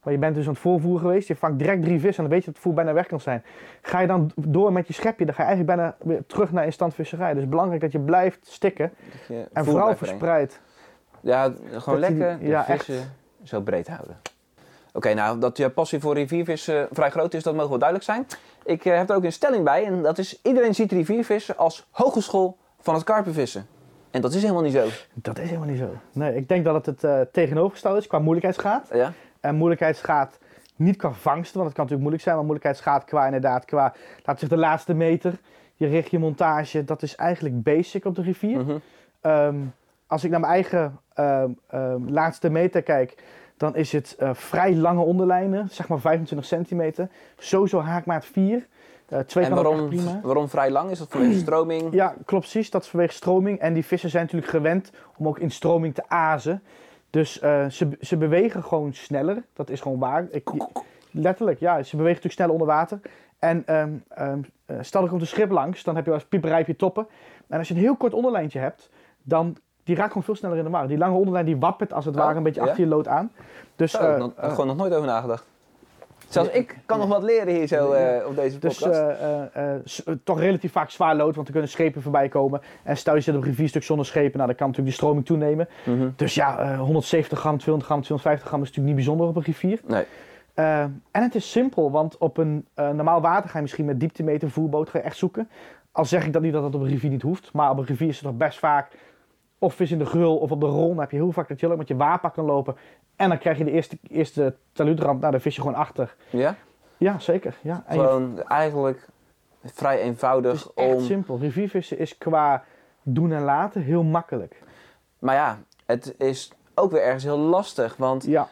Maar je bent dus aan het voorvoeren geweest, je vangt direct drie vissen en dan weet je dat het voer bijna weg kan zijn. Ga je dan door met je schepje, dan ga je eigenlijk bijna weer terug naar instantvisserij. Dus belangrijk dat je blijft stikken je en vooral verspreid. Ja, gewoon Dat je die- lekker de vissen zo breed houden. Oké, nou dat je passie voor riviervissen vrij groot is, dat mogen wel duidelijk zijn. Ik eh, heb er ook een stelling bij en dat is iedereen ziet riviervissen als hogeschool van het karpenvissen. En dat is helemaal niet zo. Dat is helemaal niet zo. Nee, ik denk dat het het eh, tegenovergestelde is qua moeilijkheidsgraad. Ja? En moeilijkheidsgraad niet qua vangsten, want het kan natuurlijk moeilijk zijn, maar moeilijkheidsgraad qua inderdaad, qua, we zeggen, de laatste meter. Je richt je montage, dat is eigenlijk basic op de rivier. Mhm. Ehm, als ik naar mijn eigen ehm, ehm, laatste meter kijk, dan is het eh, vrij lange onderlijnen, zeg maar 25 centimeter. Sowieso haakmaat 4. Eh twee En waarom, prima. waarom vrij lang? Is dat vanwege stroming? Ja, klopt precies. Dat is vanwege stroming. En die vissen zijn natuurlijk gewend om ook in stroming te azen. Dus eh, ze, ze bewegen gewoon sneller. Dat is gewoon waar. Ik, letterlijk, ja. Ze bewegen natuurlijk sneller onder water. En ehm, eh, stel er komt een schip langs, dan heb je wel eens pieperij op je toppen. En als je een heel kort onderlijntje hebt, dan die raakt gewoon veel sneller in de war. Die lange onderlijn die wappert als het Oh, ware een beetje ja? achter je lood aan. Dus, Zo, heb eh, gewoon nog nooit over nagedacht. Zelfs ik kan nog wat leren hier zo eh, op deze Dus podcast. eh, eh, eh, s- eh, toch relatief vaak zwaar lood, want er kunnen schepen voorbij komen. En stel je zit op een rivierstuk zonder schepen, nou, dan kan natuurlijk die stroming toenemen. Mhm. Dus ja, eh, 170 gram, 200 gram, 250 gram is natuurlijk niet bijzonder op een rivier. Nee. En het is simpel, want op een normaal water ga je misschien met dieptemeter voerboot ga je echt zoeken. Al zeg ik dat niet dat dat op een rivier niet hoeft, maar op een rivier is het toch best vaak of vis in de grul of op de. Dan heb je heel vaak dat je ook met je wapak kan lopen. En dan krijg je de eerste, eerste taluutrand, nou, daar vis je gewoon achter. Ja? Ja, zeker. Ja. En je- Gewoon eigenlijk vrij het eenvoudig is echt om... simpel. Riviervissen is qua doen en laten heel makkelijk. Maar ja, het is ook weer ergens heel lastig, want Ja,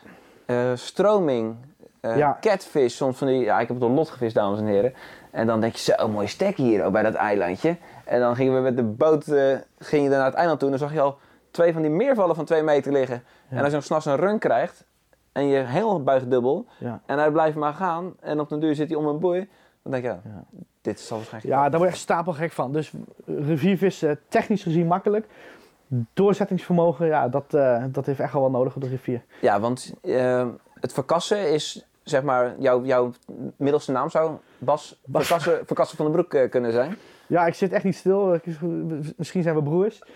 eh, stroming, eh Ja. catfish, soms van die... Ja, ik heb het op lot gevist, dames en heren. En dan denk je, zo, mooi stek hier oh, bij dat eilandje. En dan gingen we met de boot eh, ging je naar het eiland toe en dan zag je al twee van die meervallen van twee meter liggen. Ja. En als je dan s'nachts een run krijgt en je heel buigt dubbel ja. en hij blijft maar gaan en op den duur zit hij om een boei, dan denk je, ja, Ja. dit zal waarschijnlijk... ja, daar word je echt stapelgek van. Dus riviervissen, technisch gezien makkelijk. Doorzettingsvermogen, ja, dat, eh, dat heeft echt wel wat nodig op de rivier. Ja, want eh, het verkassen is, zeg maar, jouw, jouw middelste naam zou Bas, Bas. Verkassen, Verkassen van den Broek eh, kunnen zijn. Ja, ik zit echt niet stil. Misschien zijn we broers.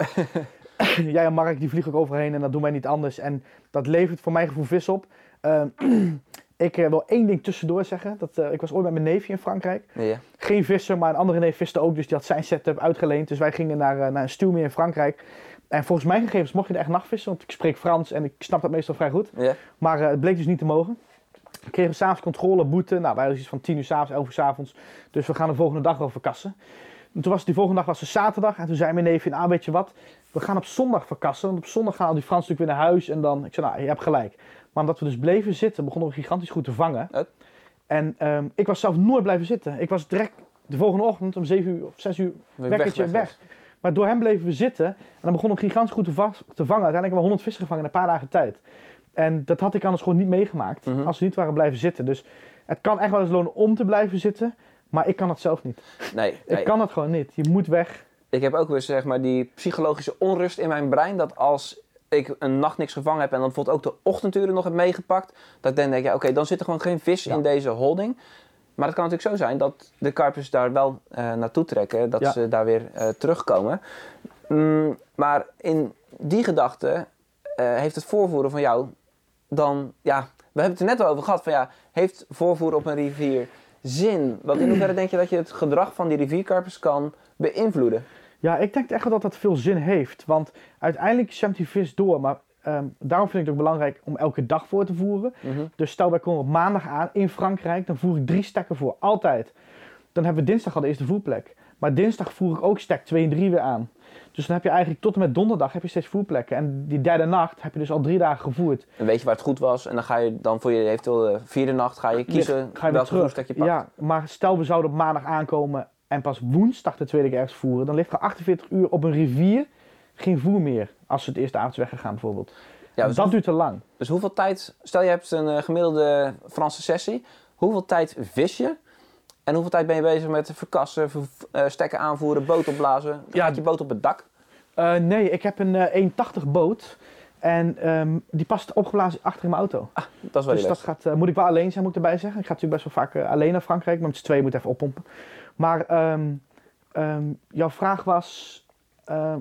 Jij en Mark die vliegen ook overheen en dat doen wij niet anders. En dat levert voor mijn gevoel vis op. Ehm, ik eh, wil één ding tussendoor zeggen. Dat, eh, ik was ooit met mijn neefje in Frankrijk. Ja. Geen visser, maar een andere neef viste ook. Dus die had zijn setup uitgeleend. Dus wij gingen naar, naar een stuwmeer in Frankrijk. En volgens mijn gegevens mocht je er echt nachtvissen. Want ik spreek Frans en ik snap dat meestal vrij goed. Ja. Maar het bleek dus niet te mogen. We kregen s'avonds controle, boete. Nou, wij hadden iets van 10 uur s'avonds, 11 uur s'avonds. Dus we gaan de volgende dag wel verkassen. En toen was die volgende dag was het zaterdag. En toen zei mijn neefje, nou weet je wat, we gaan op zondag verkassen. Want op zondag gaan al die Fransen natuurlijk weer naar huis. En dan, ik zei, nou, je hebt gelijk. Maar omdat we dus bleven zitten, begonnen we gigantisch goed te vangen. En ehm, ik was zelf nooit blijven zitten. Ik was direct de volgende ochtend om 7 uur of 6 uur wekkertje weg. Maar door hem bleven we zitten. En dan begon ik gigantisch goed te, te vangen. Uiteindelijk hebben we 100 vissen gevangen in een paar dagen tijd. En dat had ik anders gewoon niet meegemaakt. Mhm. Als we niet waren blijven zitten. Dus het kan echt wel eens lonen om te blijven zitten. Maar ik kan het zelf niet. Nee, nee. Ik kan het gewoon niet. Je moet weg. ik heb ook weer zeg maar die psychologische onrust in mijn brein. Dat als ik een nacht niks gevangen heb en dan bijvoorbeeld ook de ochtenduren nog heb meegepakt. Dat ik dan denk, ja oké, dan zit er gewoon geen vis Ja. in deze holding. Maar het kan natuurlijk zo zijn dat de karpers daar wel eh, naartoe trekken. Dat Ja. ze daar weer eh, terugkomen. Mm, maar in die gedachte eh, heeft het voorvoeren van jou dan... Ja, we hebben het er net al over gehad. Van ja, heeft voorvoeren op een rivier zin? Want in hoeverre denk je dat je het gedrag van die rivierkarpers kan beïnvloeden? Ja, ik denk echt wel dat dat veel zin heeft. Want uiteindelijk zwemt die vis door. Maar ehm, daarom vind ik het ook belangrijk om elke dag voor te voeren. Mhm. Dus stel wij komen op maandag aan in Frankrijk. Dan voer ik drie stekken voor. Altijd. Dan hebben we dinsdag al de eerste voerplek. Maar dinsdag voer ik ook stek 2 en 3 weer aan. Dus dan heb je eigenlijk tot en met donderdag heb je steeds voerplekken. En die derde nacht heb je dus al drie dagen gevoerd. Dan weet je waar het goed was en dan ga je dan voor je eventueel de vierde nacht ga je kiezen Ga je welke terug. voerstek je pakt. Ja, maar stel we zouden op maandag aankomen en pas woensdag de tweede keer ergens voeren. Dan ligt er 48 uur op een rivier geen voer meer. Als ze het eerste avond weggegaan bijvoorbeeld. Ja, dus, dat duurt te lang. dus hoeveel tijd, stel je hebt een eh, gemiddelde Franse sessie, hoeveel tijd vis je? En hoeveel tijd ben je bezig met verkassen, ver- eh, stekken aanvoeren, boot opblazen? Ja. Gaat je boot op het dak? Eh, nee, ik heb een eh 1,80 boot. En ehm, die past opgeblazen achter in mijn auto. Dat is wel Dus dat gaat, eh, moet ik wel alleen zijn, moet ik erbij zeggen. Ik ga natuurlijk best wel vaak eh, alleen naar Frankrijk, maar met z'n tweeën moet ik even oppompen. Maar ehm, ehm, jouw vraag was,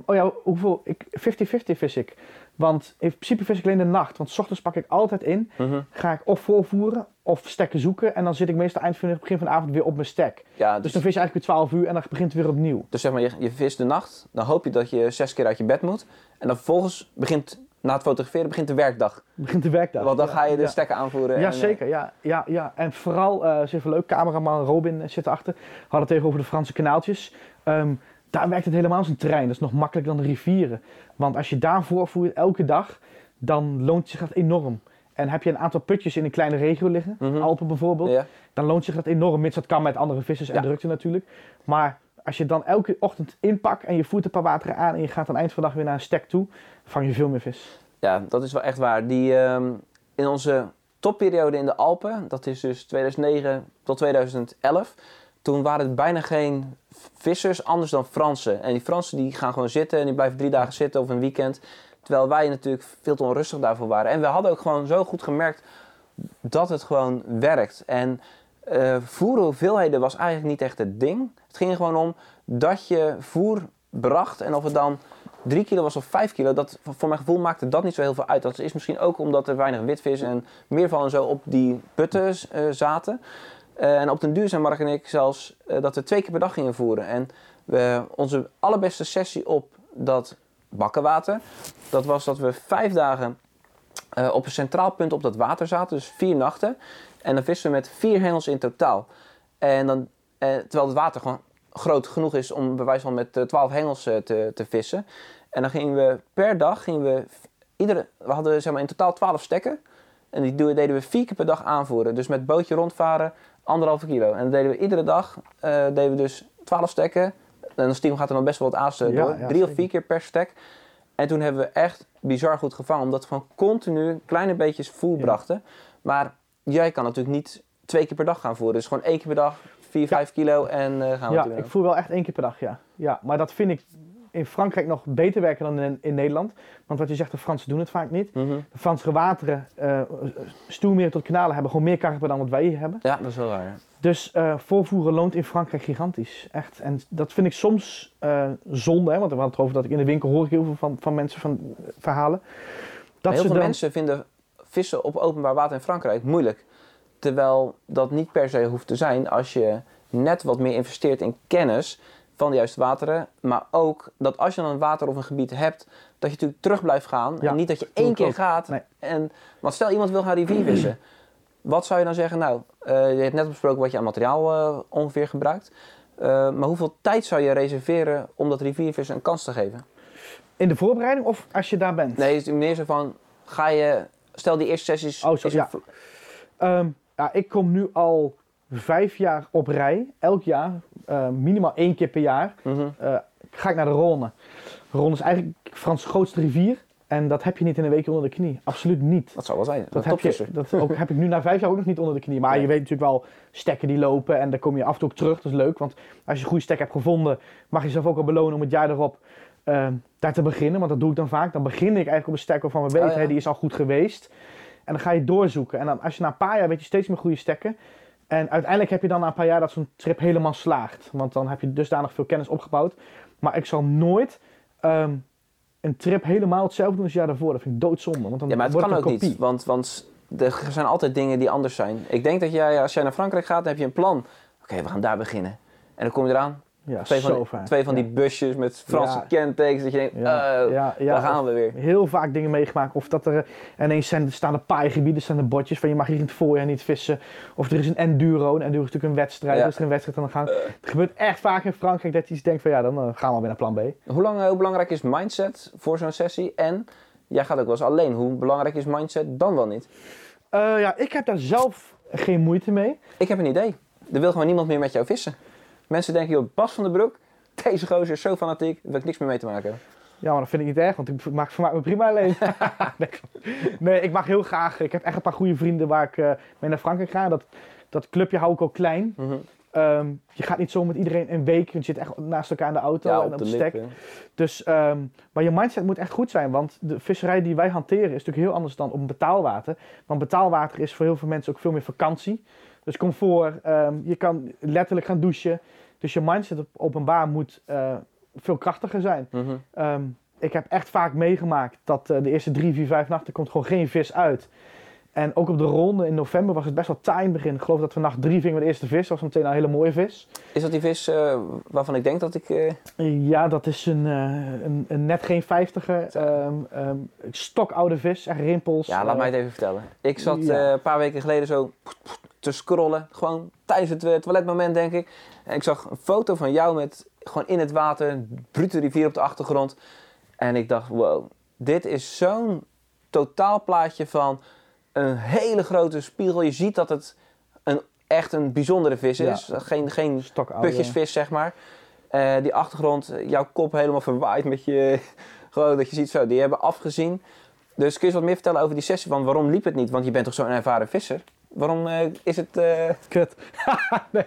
oh ja, hoeveel, ik 50-50 vis ik. Want in principe vis ik alleen de nacht, want s ochtends pak ik altijd in. Mhm. Ga ik of voorvoeren of stekken zoeken. En dan zit ik meestal eind van het begin van de avond weer op mijn stek. Ja, Dus dus, dan vis je eigenlijk weer 12 uur en dan begint het weer opnieuw. dus zeg maar, je, je vist de nacht, dan hoop je dat je zes keer uit je bed moet. En dan vervolgens begint, na het fotograferen, begint de werkdag. Begint de werkdag. Want dan Ja, ga je de ja. stekken aanvoeren. Ja, en, eh, zeker. Ja, ja, ja. En vooral, eh is even leuk, cameraman Robin zit erachter. We hadden het even over de Franse kanaaltjes. Ehm, daar werkt het helemaal als een trein. Dat is nog makkelijker dan de rivieren. Want als je daar voorvoert elke dag, dan loont zich dat enorm. En heb je een aantal putjes in een kleine regio liggen, Mhm. Alpen bijvoorbeeld, Ja. dan loont zich dat enorm. Mits dat kan met andere vissers en Ja. drukte natuurlijk. Maar als je dan elke ochtend inpakt en je voert een paar wateren aan en je gaat aan eind van de dag weer naar een stek toe, vang je veel meer vis. Ja, dat is wel echt waar. Die, ehm, in onze topperiode in de Alpen, dat is dus 2009 tot 2011, toen waren het bijna geen vissers anders dan Fransen. En die Fransen die gaan gewoon zitten en die blijven drie dagen zitten of een weekend. Terwijl wij natuurlijk veel te onrustig daarvoor waren. En we hadden ook gewoon zo goed gemerkt dat het gewoon werkt. En eh voeren hoeveelheden was eigenlijk niet echt het ding. Het ging gewoon om dat je voer bracht en of het dan 3 kilo was of 5 kilo, dat, voor mijn gevoel maakte dat niet zo heel veel uit. Dat is misschien ook omdat er weinig witvis en meerval en zo op die putten eh, zaten. En op den duur zijn Mark en ik zelfs eh, dat we twee keer per dag gingen voeren. En we, onze allerbeste sessie op dat bakkenwater, dat was dat we vijf dagen eh, op een centraal punt op dat water zaten, dus vier nachten. En dan vissen we met vier hengels in totaal. En dan, eh, terwijl het water gewoon groot genoeg is om bij wijze van met 12 hengels te, te vissen. En dan gingen we per dag, gingen we, iedere, we hadden zeg maar in totaal 12 stekken. En die deden we vier keer per dag aanvoeren. Dus met bootje rondvaren, anderhalve kilo. En dat deden we iedere dag, eh, deden we dus 12 stekken. En dan stiekem gaat er dan best wel wat aas Ja, door. ja, Drie of vier keer per stek. En toen hebben we echt bizar goed gevangen. Omdat we gewoon continu kleine beetjes voer Ja. brachten. Maar jij kan natuurlijk niet twee keer per dag gaan voeren. Dus gewoon één keer per dag, vier, vijf kilo en eh, gaan we Ja, ik voer wel echt één keer per dag, ja. ja. Maar dat vind ik in Frankrijk nog beter werken dan in, in Nederland. Want wat je zegt, de Fransen doen het vaak niet. Mhm. De Franse wateren, eh stuwmeren tot kanalen, hebben gewoon meer karper dan wat wij hier hebben. Ja, dat is wel waar. ja. Dus eh, voorvoeren loont in Frankrijk gigantisch. Echt. En dat vind ik soms eh, zonde, hè, want we hadden het over dat ik in de winkel hoor ik heel veel van, van mensen van verhalen. Dat heel ze veel dan, mensen vinden vissen op openbaar water in Frankrijk moeilijk. Terwijl dat niet per se hoeft te zijn als je net wat meer investeert in kennis van de juiste wateren. Maar ook dat als je dan een water of een gebied hebt, dat je natuurlijk terug blijft gaan. Ja, en niet dat je één keer ook. gaat. Nee. En, want stel iemand wil gaan riviervissen. Wat zou je dan zeggen? Nou, eh, je hebt net besproken wat je aan materiaal eh, ongeveer gebruikt. Eh, maar hoeveel tijd zou je reserveren om dat riviervissen een kans te geven? in de voorbereiding of als je daar bent? Nee, het is meer zo van, ga je, stel die eerste sessies... Oh, zo, is ja. Ehm, ja, ik kom nu al vijf jaar op rij, elk jaar, eh, minimaal één keer per jaar, Mhm. eh, ga ik naar de Rhône. Rhône is eigenlijk Frans grootste rivier en dat heb je niet in een week onder de knie. Absoluut niet. Dat zou wel zijn. Dat heb, je, dat ook, heb ik nu na vijf jaar ook nog niet onder de knie. Maar je weet natuurlijk wel stekken die lopen en dan kom je af en toe ook terug. Dat is leuk, want als je een goede stek hebt gevonden, mag je jezelf ook al belonen om het jaar erop ehm, daar te beginnen. Want dat doe ik dan vaak. Dan begin ik eigenlijk op een stek waarvan we weten, Oh, ja. hè, die is al goed geweest. En dan ga je doorzoeken. En dan, als je na een paar jaar weet je steeds meer goede stekken. En uiteindelijk heb je dan na een paar jaar dat zo'n trip helemaal slaagt. Want dan heb je dusdanig veel kennis opgebouwd. Maar ik zal nooit ehm, een trip helemaal hetzelfde doen als het jaar daarvoor. Dat vind ik doodzonde. Want dan Ja, maar het wordt kan ook kopie. niet. Want, want er zijn altijd dingen die anders zijn. Ik denk dat jij, als jij naar Frankrijk gaat, dan heb je een plan. Oké, we gaan daar beginnen. En dan kom je eraan. Ja, Twee zo van, vaak. twee van Ja. die busjes met Franse Ja. kentekens. Dat je denkt, ja. daar gaan we weer. Heel vaak dingen meegemaakt. Of dat er eh, ineens zijn, staan er paaigebieden, staan er bordjes van je mag hier in het voorjaar niet vissen. Of er is een enduro. Een enduro is natuurlijk een wedstrijd. Dus er is een wedstrijd aan de gang. Het gebeurt echt vaak in Frankrijk dat je iets denkt van ja, dan eh, gaan we weer naar plan B. Hoe, lang, eh, hoe belangrijk is mindset voor zo'n sessie? En jij gaat ook wel eens alleen. Hoe belangrijk is mindset dan wel niet? Eh, ja, ik heb daar zelf geen moeite mee. Ik heb een idee. Er wil gewoon niemand meer met jou vissen. Mensen denken, joh, Bas van den Broek, deze gozer is zo fanatiek, daar wil ik niks meer mee te maken hebben. Ja, maar dat vind ik niet erg, want ik maak, vermaak me prima alleen. nee, ik mag heel graag. Ik heb echt een paar goede vrienden waar ik eh, mee naar Frankrijk ga. Dat, dat clubje hou ik ook klein. Mhm. Ehm, je gaat niet zo met iedereen een week, want je zit echt naast elkaar in de auto Ja, en op de stek. Dus, ehm, maar je mindset moet echt goed zijn, want de visserij die wij hanteren is natuurlijk heel anders dan op betaalwater. Want betaalwater is voor heel veel mensen ook veel meer vakantie. Dus comfort, ehm, je kan letterlijk gaan douchen. Dus je mindset op openbaar moet eh, veel krachtiger zijn. Mhm. Ehm, ik heb echt vaak meegemaakt dat eh, de eerste drie, vier, vijf nachten komt gewoon geen vis uit. En ook op de ronde in november was het best wel taai begin. Ik geloof dat we nacht drie vingen met de eerste vis. Dat was meteen een hele mooie vis. Is dat die vis eh, waarvan ik denk dat ik... Ja, dat is een, een, een net geen vijftiger. ehm ehm, stokoude vis, echt rimpels. Ja, laat mij het even vertellen. Ik zat ja. een paar weken geleden zo te scrollen. Gewoon tijdens het eh, toiletmoment, denk ik. En ik zag een foto van jou met gewoon in het water, een brute rivier op de achtergrond. En ik dacht, wow, dit is zo'n totaalplaatje van een hele grote spiegel. Je ziet dat het een, echt een bijzondere vis Ja. is. Geen, geen putjesvis, zeg maar. Eh, die achtergrond, eh, jouw kop helemaal verwaaid met je... Gewoon dat je ziet zo, die hebben afgezien. Dus kun je eens wat meer vertellen over die sessie? Van waarom liep het niet? Want je bent toch zo'n ervaren visser? Waarom eh, is het... eh, Kut. nee.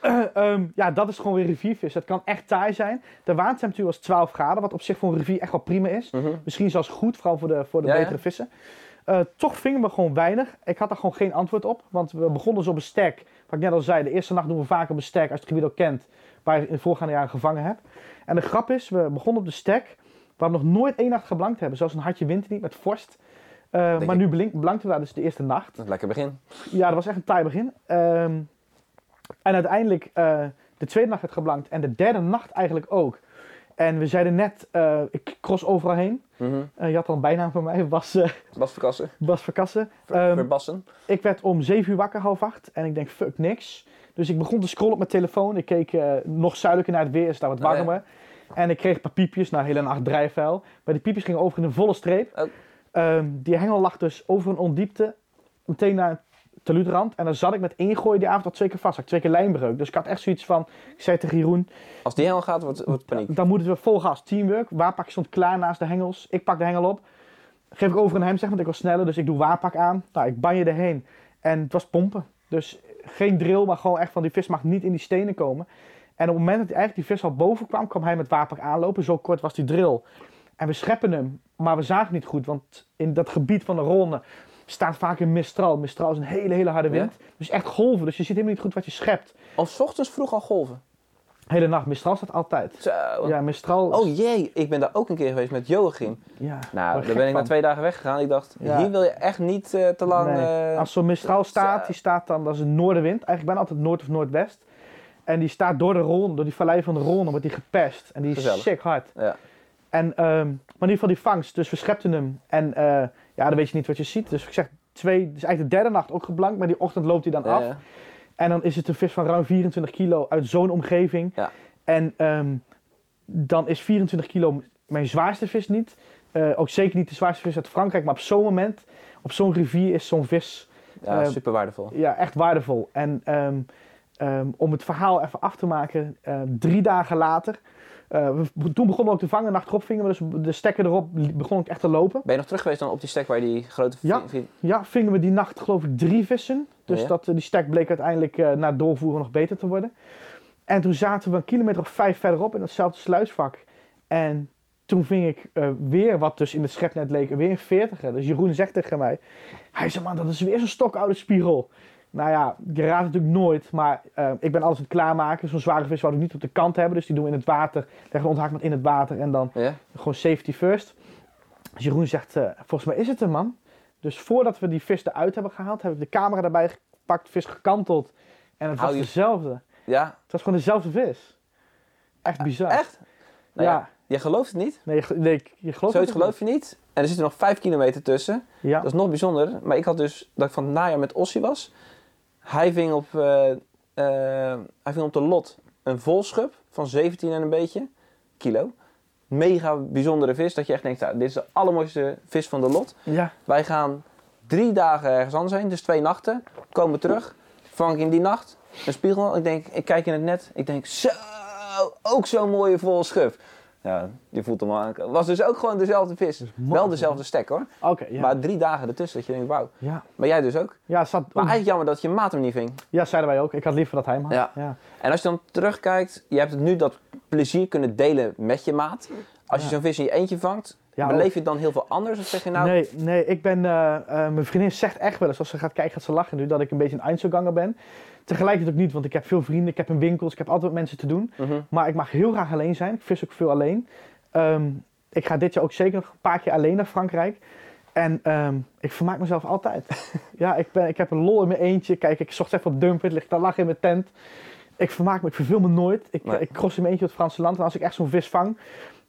Eh, ehm, ja, dat is gewoon weer riviervis. Het kan echt taai zijn. De watertemperatuur was 12 graden, wat op zich voor een rivier echt wel prima is. mhm. Misschien zelfs goed, vooral voor de, voor de Ja, ja. betere vissen. Toch vingen we gewoon weinig. Ik had daar gewoon geen antwoord op. Want we begonnen dus op een stek. Wat ik net al zei, de eerste nacht doen we vaak op een stek. Als je het gebied al kent. Waar je in de voorgaande jaren gevangen hebt. En de grap is, we begonnen op de stek. waar we nog nooit één nacht geblankt hebben. Zelfs een hartje winter niet met vorst. Uh, maar nu blink, blankten we daar dus de eerste nacht. Lekker begin. Ja, dat was echt een taai begin. Ehm, en uiteindelijk uh, de tweede nacht werd geblankt en de derde nacht eigenlijk ook. En we zeiden net, uh, ik cross overal heen. Mm -hmm. je had al een bijnaam van mij, Bas, Bas Verkassen. Bas Verkassen. Ver, um, Verbassen. Ik werd om 7 uur wakker, half acht. En ik denk, fuck, niks. Dus ik begon te scrollen op mijn telefoon. Ik keek nog zuidelijker naar het weer, is daar wat warmer. Oh, ja. En ik kreeg een paar piepjes, na hele nacht drijfvuil. Maar die piepjes gingen over in een volle streep. Oh. Um, die hengel lag dus over een ondiepte, meteen naar teluutrand. En dan zat ik met ingooien die avond al twee keer vast. Ik twee keer lijnbreuk. Dus ik had echt zoiets van, ik zei tegen Jeroen... Als die hengel gaat, wordt, wordt paniek. Dan moeten we vol gas, teamwork. Waarpak stond klaar naast de hengels. Ik pak de hengel op. Geef ik over aan hem, zeg, want ik was sneller. Dus ik doe waarpak aan. Nou, ik banje erheen. En het was pompen. Dus geen drill, maar gewoon echt van die vis mag niet in die stenen komen. En op het moment dat eigenlijk die vis al boven kwam, kwam hij met waarpak aanlopen. Zo kort was die drill. En we scheppen hem, maar we zagen niet goed. Want in dat gebied van de ronde staat vaak een mistral. Mistral is een hele, hele harde wind. Ja? Dus echt golven. Dus je ziet helemaal niet goed wat je schept. Of 's ochtends vroeg al golven? Hele nacht. Mistral staat altijd. Zo. Ja, Mistral... Oh jee, ik ben daar ook een keer geweest met Joachim. Ja, nou, daar ben ik na twee dagen weggegaan. Ik dacht, Ja. hier wil je echt niet eh, te lang... Nee. eh, Als zo'n Mistral staat, die staat dan, dat is een noordenwind. Eigenlijk bijna altijd noord of noordwest. En die staat door de Ronde, door die vallei van de Ronde, wordt die gepest. En die is Gezellig. sick hard. Ja. En, ehm, maar in ieder geval die vangst, dus we schepten hem. En eh, ja, dan weet je niet wat je ziet. Dus ik zeg twee, dus eigenlijk de derde nacht ook geblankt, maar die ochtend loopt hij dan af. ja. En dan is het een vis van ruim 24 kilo uit zo'n omgeving. Ja. En ehm, dan is 24 kilo mijn zwaarste vis niet. Eh, ook zeker niet de zwaarste vis uit Frankrijk. Maar op zo'n moment, op zo'n rivier, is zo'n vis Ja, Eh, super waardevol. ja, echt waardevol. En ehm, ehm, om het verhaal even af te maken, eh, drie dagen later. We- toen begonnen we ook te vangen, nacht erop vingen we dus de stekker erop, begon ik echt te lopen. Ben je nog terug geweest dan op die stek waar je die grote... Ja. Ja, vingen we die nacht geloof ik drie vissen. Dus Ja. dat, eh, die stek bleek uiteindelijk eh, na doorvoeren nog beter te worden. En toen zaten we een kilometer of vijf verderop in hetzelfde sluisvak. En toen ving ik weer, wat dus in het schepnet leek, weer een veertiger. Dus Jeroen zegt tegen mij, hij zei man, dat is weer zo'n stokoude spiegel. Nou ja, je raadt het natuurlijk nooit, maar eh, ik ben alles aan het klaarmaken. Zo'n zware vis wou ik niet op de kant hebben, dus die doen we in het water. Leggen we onthaakmat in het water en dan Ja? gewoon safety first. Dus Jeroen zegt, eh, volgens mij is het een man. Dus voordat we die vis eruit hebben gehaald, heb ik de camera erbij gepakt, vis gekanteld. En het was je- dezelfde. Ja? Het was gewoon dezelfde vis. Echt bizar. Echt? Nou ja. ja. Je gelooft het niet. Nee, je, nee, je gelooft Zoiets het geloof je niet. En er zitten nog vijf kilometer tussen. Ja. Dat is nog bijzonder. Maar ik had dus, dat ik van het najaar met Ossie was. Hij ving op, eh, eh, hij ving op de lot een volschub van 17 en een beetje kilo. Mega bijzondere vis. Dat je echt denkt, nou, dit is de allermooiste vis van de lot. ja. Wij gaan drie dagen ergens anders heen, dus twee nachten. Komen terug, vang ik in die nacht een spiegel. Ik denk, ik kijk in het net. Ik denk, zo, ook zo'n mooie vol schub. Ja, je voelt hem aan. Het was dus ook gewoon dezelfde vis. Wel dezelfde stek hoor. Oké, ja. Maar drie dagen ertussen dat je denkt, wauw. ja. Maar jij dus ook. Ja, zat, Maar eigenlijk jammer dat je maat hem niet ving. ja, zeiden wij ook. Ik had liever dat hij hem had. Ja. ja. En als je dan terugkijkt, je hebt het nu dat plezier kunnen delen met je maat. Als je zo'n vis in je eentje vangt, Ja, beleef je dan heel veel anders? Of zeg je nou, Nee, nee, ik ben... eh, eh, mijn vriendin zegt echt wel eens, als ze gaat kijken, gaat ze lachen nu, dat ik een beetje een Einzelganger ben. Tegelijkertijd ook niet, want ik heb veel vrienden, ik heb een winkel, dus ik heb altijd wat mensen te doen. Mhm. Maar ik mag heel graag alleen zijn. Ik vis ook veel alleen. Ehm, ik ga dit jaar ook zeker nog een paar keer alleen naar Frankrijk. En ehm, ik vermaak mezelf altijd. ja, ik, ben, ik heb een lol in mijn eentje. Kijk, ik zocht even op Dumpert, lig daar lachen in mijn tent. Ik vermaak me, ik verveel me nooit. Ik, Nee. ik cross in mijn eentje het Franse land. En als ik echt zo'n vis vang,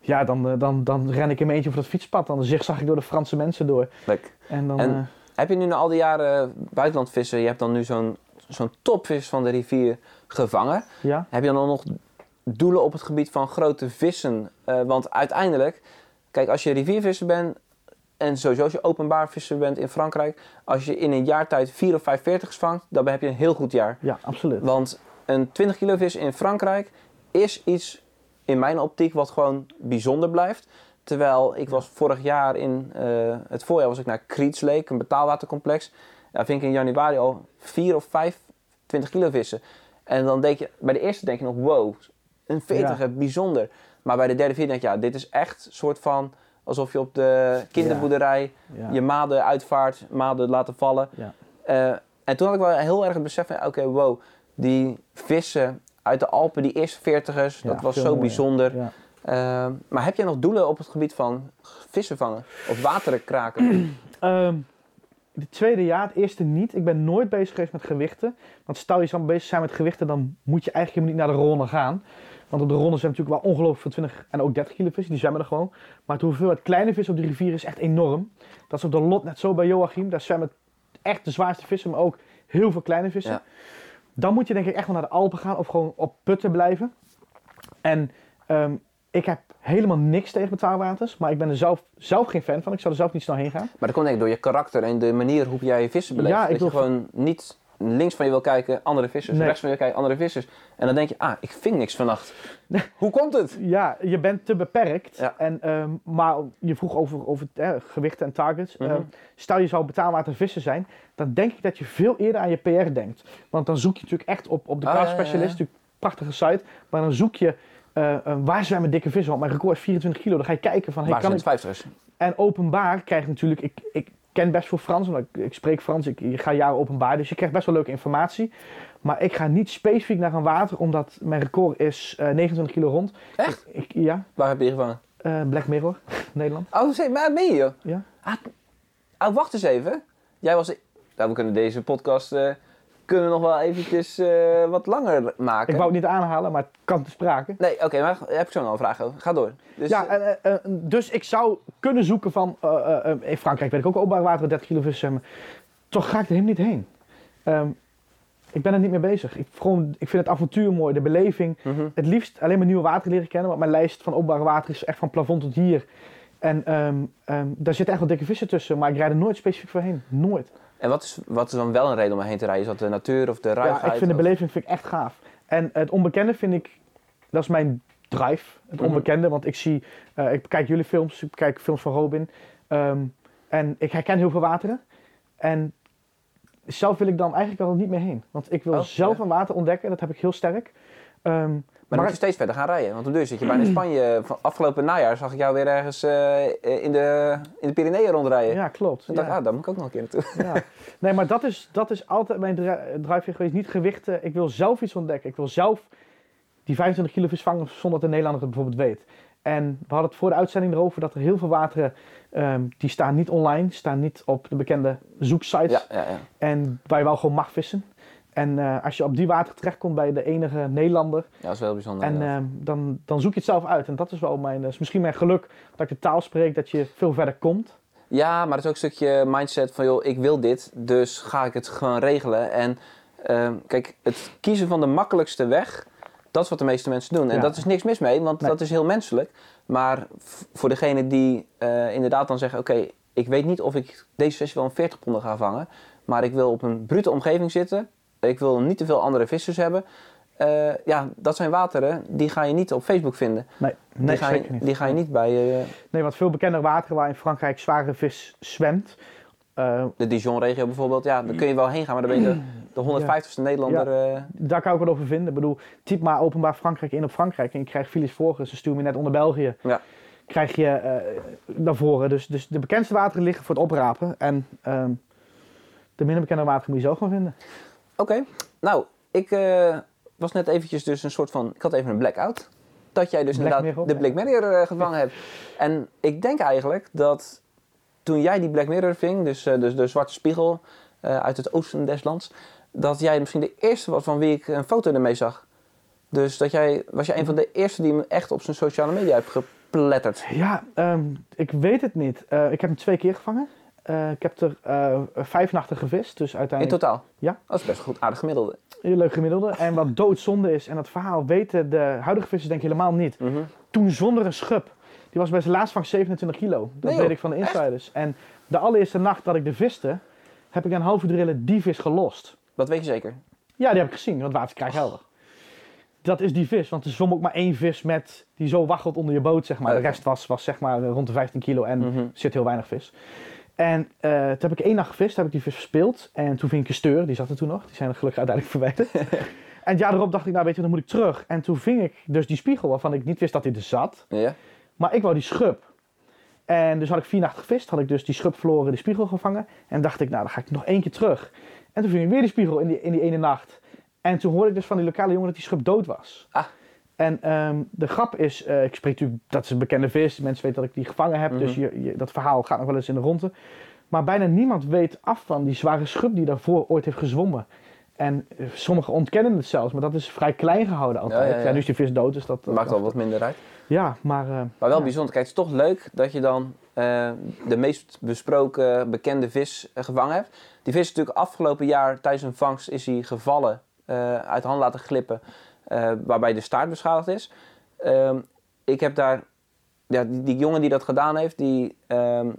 ja, dan, eh, dan, dan ren ik in mijn eentje over dat fietspad. Dan zigzag ik door de Franse mensen door. leuk. En dan... En- eh, Heb je nu na al die jaren buitenland vissen, je hebt dan nu zo'n zo'n topvis van de rivier gevangen. ja, Heb je dan nog doelen op het gebied van grote vissen? Eh, want uiteindelijk, kijk, als je riviervisser bent en sowieso als je openbaar visser bent in Frankrijk, als je in een jaar tijd vier of vijf veertigs vangt, dan heb je een heel goed jaar. ja, absoluut. Want een 20 kilo vis in Frankrijk is iets in mijn optiek wat gewoon bijzonder blijft. Terwijl ik was vorig jaar in eh, het voorjaar was ik naar Lake, een betaalwatercomplex. Daar vind ik in januari al 4 of 5 20 kilo vissen. En dan denk je, bij de eerste denk je nog, wow, een 40 bijzonder. Maar bij de derde, vierde denk je, ja, dit is echt een soort van alsof je op de kinderboerderij Ja. je maden uitvaart, maden laten vallen. Eh, en toen had ik wel heel erg het besef van, oké, wow, die vissen uit de Alpen, die eerste veertigers, dat was zo bijzonder. Ehm, maar heb jij nog doelen op het gebied van vissen vangen? Of wateren kraken? Ehm het tweede jaar, het eerste niet. Ik ben nooit bezig geweest met gewichten. Want stel je zou bezig zijn met gewichten, dan moet je eigenlijk helemaal niet naar de ronde gaan. Want op de ronde zijn natuurlijk wel ongelooflijk veel 20 en ook 30 kilo vissen, die zwemmen er gewoon. Maar de hoeveelheid kleine vissen op de rivier is echt enorm. Dat is op de lot net zo bij Joachim. Daar zwemmen echt de zwaarste vissen, maar ook heel veel kleine vissen. Ja. Dan moet je denk ik echt wel naar de Alpen gaan of gewoon op putten blijven. En ehm, ik heb helemaal niks tegen betaalwaters, maar ik ben er zelf, zelf geen fan van. Ik zou er zelf niet snel heen gaan. Maar dat komt denk ik door je karakter en de manier hoe jij je vissen beleeft. Ja, ik dat je gewoon niet links van je wil kijken, andere vissers. Nee. Rechts van je wil kijken, andere vissers. En dan denk je, ah, ik ving niks vannacht. hoe komt het? Ja, je bent te beperkt. Ja. En, ehm, maar je vroeg over, over eh, gewichten en targets. Mhm. Ehm, stel je zou betaalwater vissen zijn, dan denk ik dat je veel eerder aan je PR denkt. Want dan zoek je natuurlijk echt op, op de Ah, ja, ja. Specialist, natuurlijk een prachtige site. Maar dan zoek je eh, waar zwemmen dikke vissen. Want mijn record is 24 kilo. Dan ga je kijken van, hey, Waar kan zijn ik... de vijftigers? En openbaar krijg je natuurlijk... Ik, ik ken best veel Frans, want ik, ik spreek Frans. Ik, ik ga jaren openbaar, dus je krijgt best wel leuke informatie. Maar ik ga niet specifiek naar een water, omdat mijn record is eh 29 kilo rond. Echt? Ik, ja, Waar heb je gevangen? eh, Black Mirror, Nederland. Oh, zeg, maar ben je joh? Ja. Ah, oh, wacht eens even. Jij was... Nou, we kunnen deze podcast eh, kunnen nog wel eventjes eh, wat langer maken. Ik wou het niet aanhalen, maar het kan te sprake. Nee, oké, maar heb ik zo nog een vraag over. Ga door. Dus, ja, eh, en, eh, dus ik zou kunnen zoeken van... in Frankrijk weet ik ook openbaar water 30 kilo vis zwemmen. Toch ga ik er helemaal niet heen. Ehm, ik ben er niet mee bezig. Ik, gewoon, ik vind het avontuur mooi, de beleving. mhm. Het liefst alleen maar nieuwe water leren kennen. Want mijn lijst van openbare water is echt van plafond tot hier. En ehm, ehm, daar zitten echt wel dikke vissen tussen. Maar ik rijd er nooit specifiek voor heen. Nooit. En wat is, wat is dan wel een reden om erheen te rijden? Is dat de natuur of de ruigheid? Ja, ik vind de beleving vind ik echt gaaf. En het onbekende vind ik, dat is mijn drive, het Mhm. onbekende. Want ik zie, eh, ik bekijk jullie films, ik bekijk films van Robin. Ehm, en ik herken heel veel wateren. En zelf wil ik dan eigenlijk al niet meer heen. Want ik wil Oh, zelf ja. een water ontdekken, dat heb ik heel sterk. Ehm, Maar dan moet je steeds verder gaan rijden. Want deur zit je bijna in Spanje. Van afgelopen najaar zag ik jou weer ergens eh, in, de, in de Pyreneeën rondrijden. ja, klopt. Ik dacht, ah, daar moet ik ook nog een keer naartoe. Ja. Nee, maar dat is, dat is altijd mijn dri- drive geweest. Niet gewichten. Ik wil zelf iets ontdekken. Ik wil zelf die 25 kilo vis vangen zonder dat de Nederlander het bijvoorbeeld weet. En we hadden het voor de uitzending erover dat er heel veel wateren, ehm, die staan niet online, staan niet op de bekende zoeksites. Ja, ja, ja. En waar je wel gewoon mag vissen. En eh, als je op die water terechtkomt bij de enige Nederlander, ja, dat is wel bijzonder. en, ehm, dan, dan zoek je het zelf uit. En dat is wel mijn, dat is misschien mijn geluk dat ik de taal spreek, dat je veel verder komt. Ja, maar het is ook een stukje mindset van, joh, ik wil dit, dus ga ik het gewoon regelen. En ehm, kijk, het kiezen van de makkelijkste weg, dat is wat de meeste mensen doen. En Ja. dat is niks mis mee, want Nee. dat is heel menselijk. Maar voor degene die eh, inderdaad dan zeggen, oké, ik weet niet of ik deze festival een 40 ponden ga vangen, maar ik wil op een brute omgeving zitten, ik wil niet te veel andere vissers hebben. Eh, ja, dat zijn wateren, die ga je niet op Facebook vinden. Nee, Die, nee ga, zeker je, niet. die ga je niet bij eh, Nee, want veel bekender wateren waar in Frankrijk zware vis zwemt. eh, de Dijon-regio bijvoorbeeld. Ja, daar kun je wel heen gaan, maar dan ben je de, de 150ste Nederlander. eh, daar kan ik wat over vinden. Ik bedoel, typ maar openbaar Frankrijk in op Frankrijk en je krijgt files voor. Ze sturen me net onder België. Ja. Krijg je naar voren. Dus, dus de bekendste wateren liggen voor het oprapen. En ehm, de minder bekende wateren moet je zelf gaan vinden. Oké, nou, ik eh, was net eventjes dus een soort van... Ik had even een blackout. Dat jij dus Black inderdaad Mirror, de. Black Mirror eh, gevangen hebt. En ik denk eigenlijk dat toen jij die Black Mirror ving, dus, eh, dus de zwarte spiegel uit het oosten des lands, dat jij misschien de eerste was van wie ik een foto ermee zag. Dus dat jij, was jij een van de eerste die hem echt op zijn sociale media heeft gepletterd. Ja, ehm, ik weet het niet. Ik heb hem twee keer gevangen. Eh, ik heb er eh, vijf nachten gevist. Dus In uiteindelijk totaal? Ja. Dat is best goed, aardig gemiddelde. leuk gemiddelde. En wat doodzonde is, en dat verhaal weten de huidige vissers denk ik helemaal niet. Mhm. toen zonder een schub. Die was bij zijn laatste vangst 27 kilo. Dat Nee, weet ik van de insiders. En de allereerste nacht dat ik de viste, heb ik een uur drillen die vis gelost. Dat weet je zeker. Ja, die heb ik gezien, want water is krijghelder. Dat is die vis, want er zwom ook maar één vis met, die zo waggelt onder je boot, zeg maar. De rest was, was zeg maar rond de 15 kilo en er zit heel weinig vis. En eh, toen heb ik één nacht gevist, heb ik die vis verspeeld. En toen ving ik een steur, die zat er toen nog. Die zijn er gelukkig uiteindelijk verwijderd. en het jaar erop dacht ik, nou weet je, dan moet ik terug. En toen ving ik dus die spiegel, waarvan ik niet wist dat hij er zat. Ja. Maar ik wou die schub. En dus had ik vier nachten gevist, had ik dus die schub verloren, die spiegel gevangen. En dacht ik, nou dan ga ik nog één keer terug. En toen ving ik weer die spiegel in die, in die ene nacht. En toen hoorde ik dus van die lokale jongen dat die schub dood was. Ah. En ehm, de grap is, eh, ik spreek natuurlijk, dat is een bekende vis. Mensen weten dat ik die gevangen heb. Dus Mhm. je, je- dat verhaal gaat nog wel eens in de ronde. Maar bijna niemand weet af van die zware schub die daarvoor ooit heeft gezwommen. En eh, sommigen ontkennen het zelfs, maar dat is vrij klein gehouden altijd. Ja, Ja, ja, ja. nu is die vis dood, dus dat... Maakt al wat minder uit. Ja, maar... eh, Maar wel bijzonder. Kijk, het is toch leuk dat je dan de meest besproken bekende vis gevangen hebt. Die vis is natuurlijk afgelopen jaar tijdens een vangst is hij gevallen, uit de hand laten glippen, eh, waarbij de staart beschadigd is. Ehm, ik heb daar, ja, die, die jongen die dat gedaan heeft, die, ehm,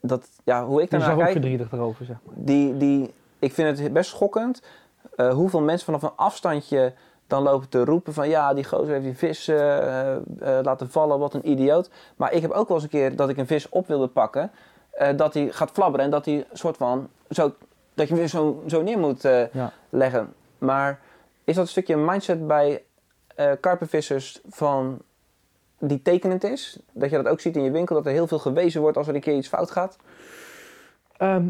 dat, ja, hoe ik Die is daarnaar ook kijk, verdrietig erover, zeg maar. die, die, ik vind het best schokkend eh, hoeveel mensen vanaf een afstandje dan lopen te roepen van ja, die gozer heeft die vis eh, laten vallen, wat een idioot. Maar ik heb ook wel eens een keer dat ik een vis op wilde pakken, dat hij gaat flabberen en dat hij soort van, zo, dat je hem weer zo, zo neer moet Ja. leggen. Maar is dat een stukje mindset bij eh karpenvissers van die tekenend is? Dat je dat ook ziet in je winkel, dat er heel veel gewezen wordt als er een keer iets fout gaat? Ehm,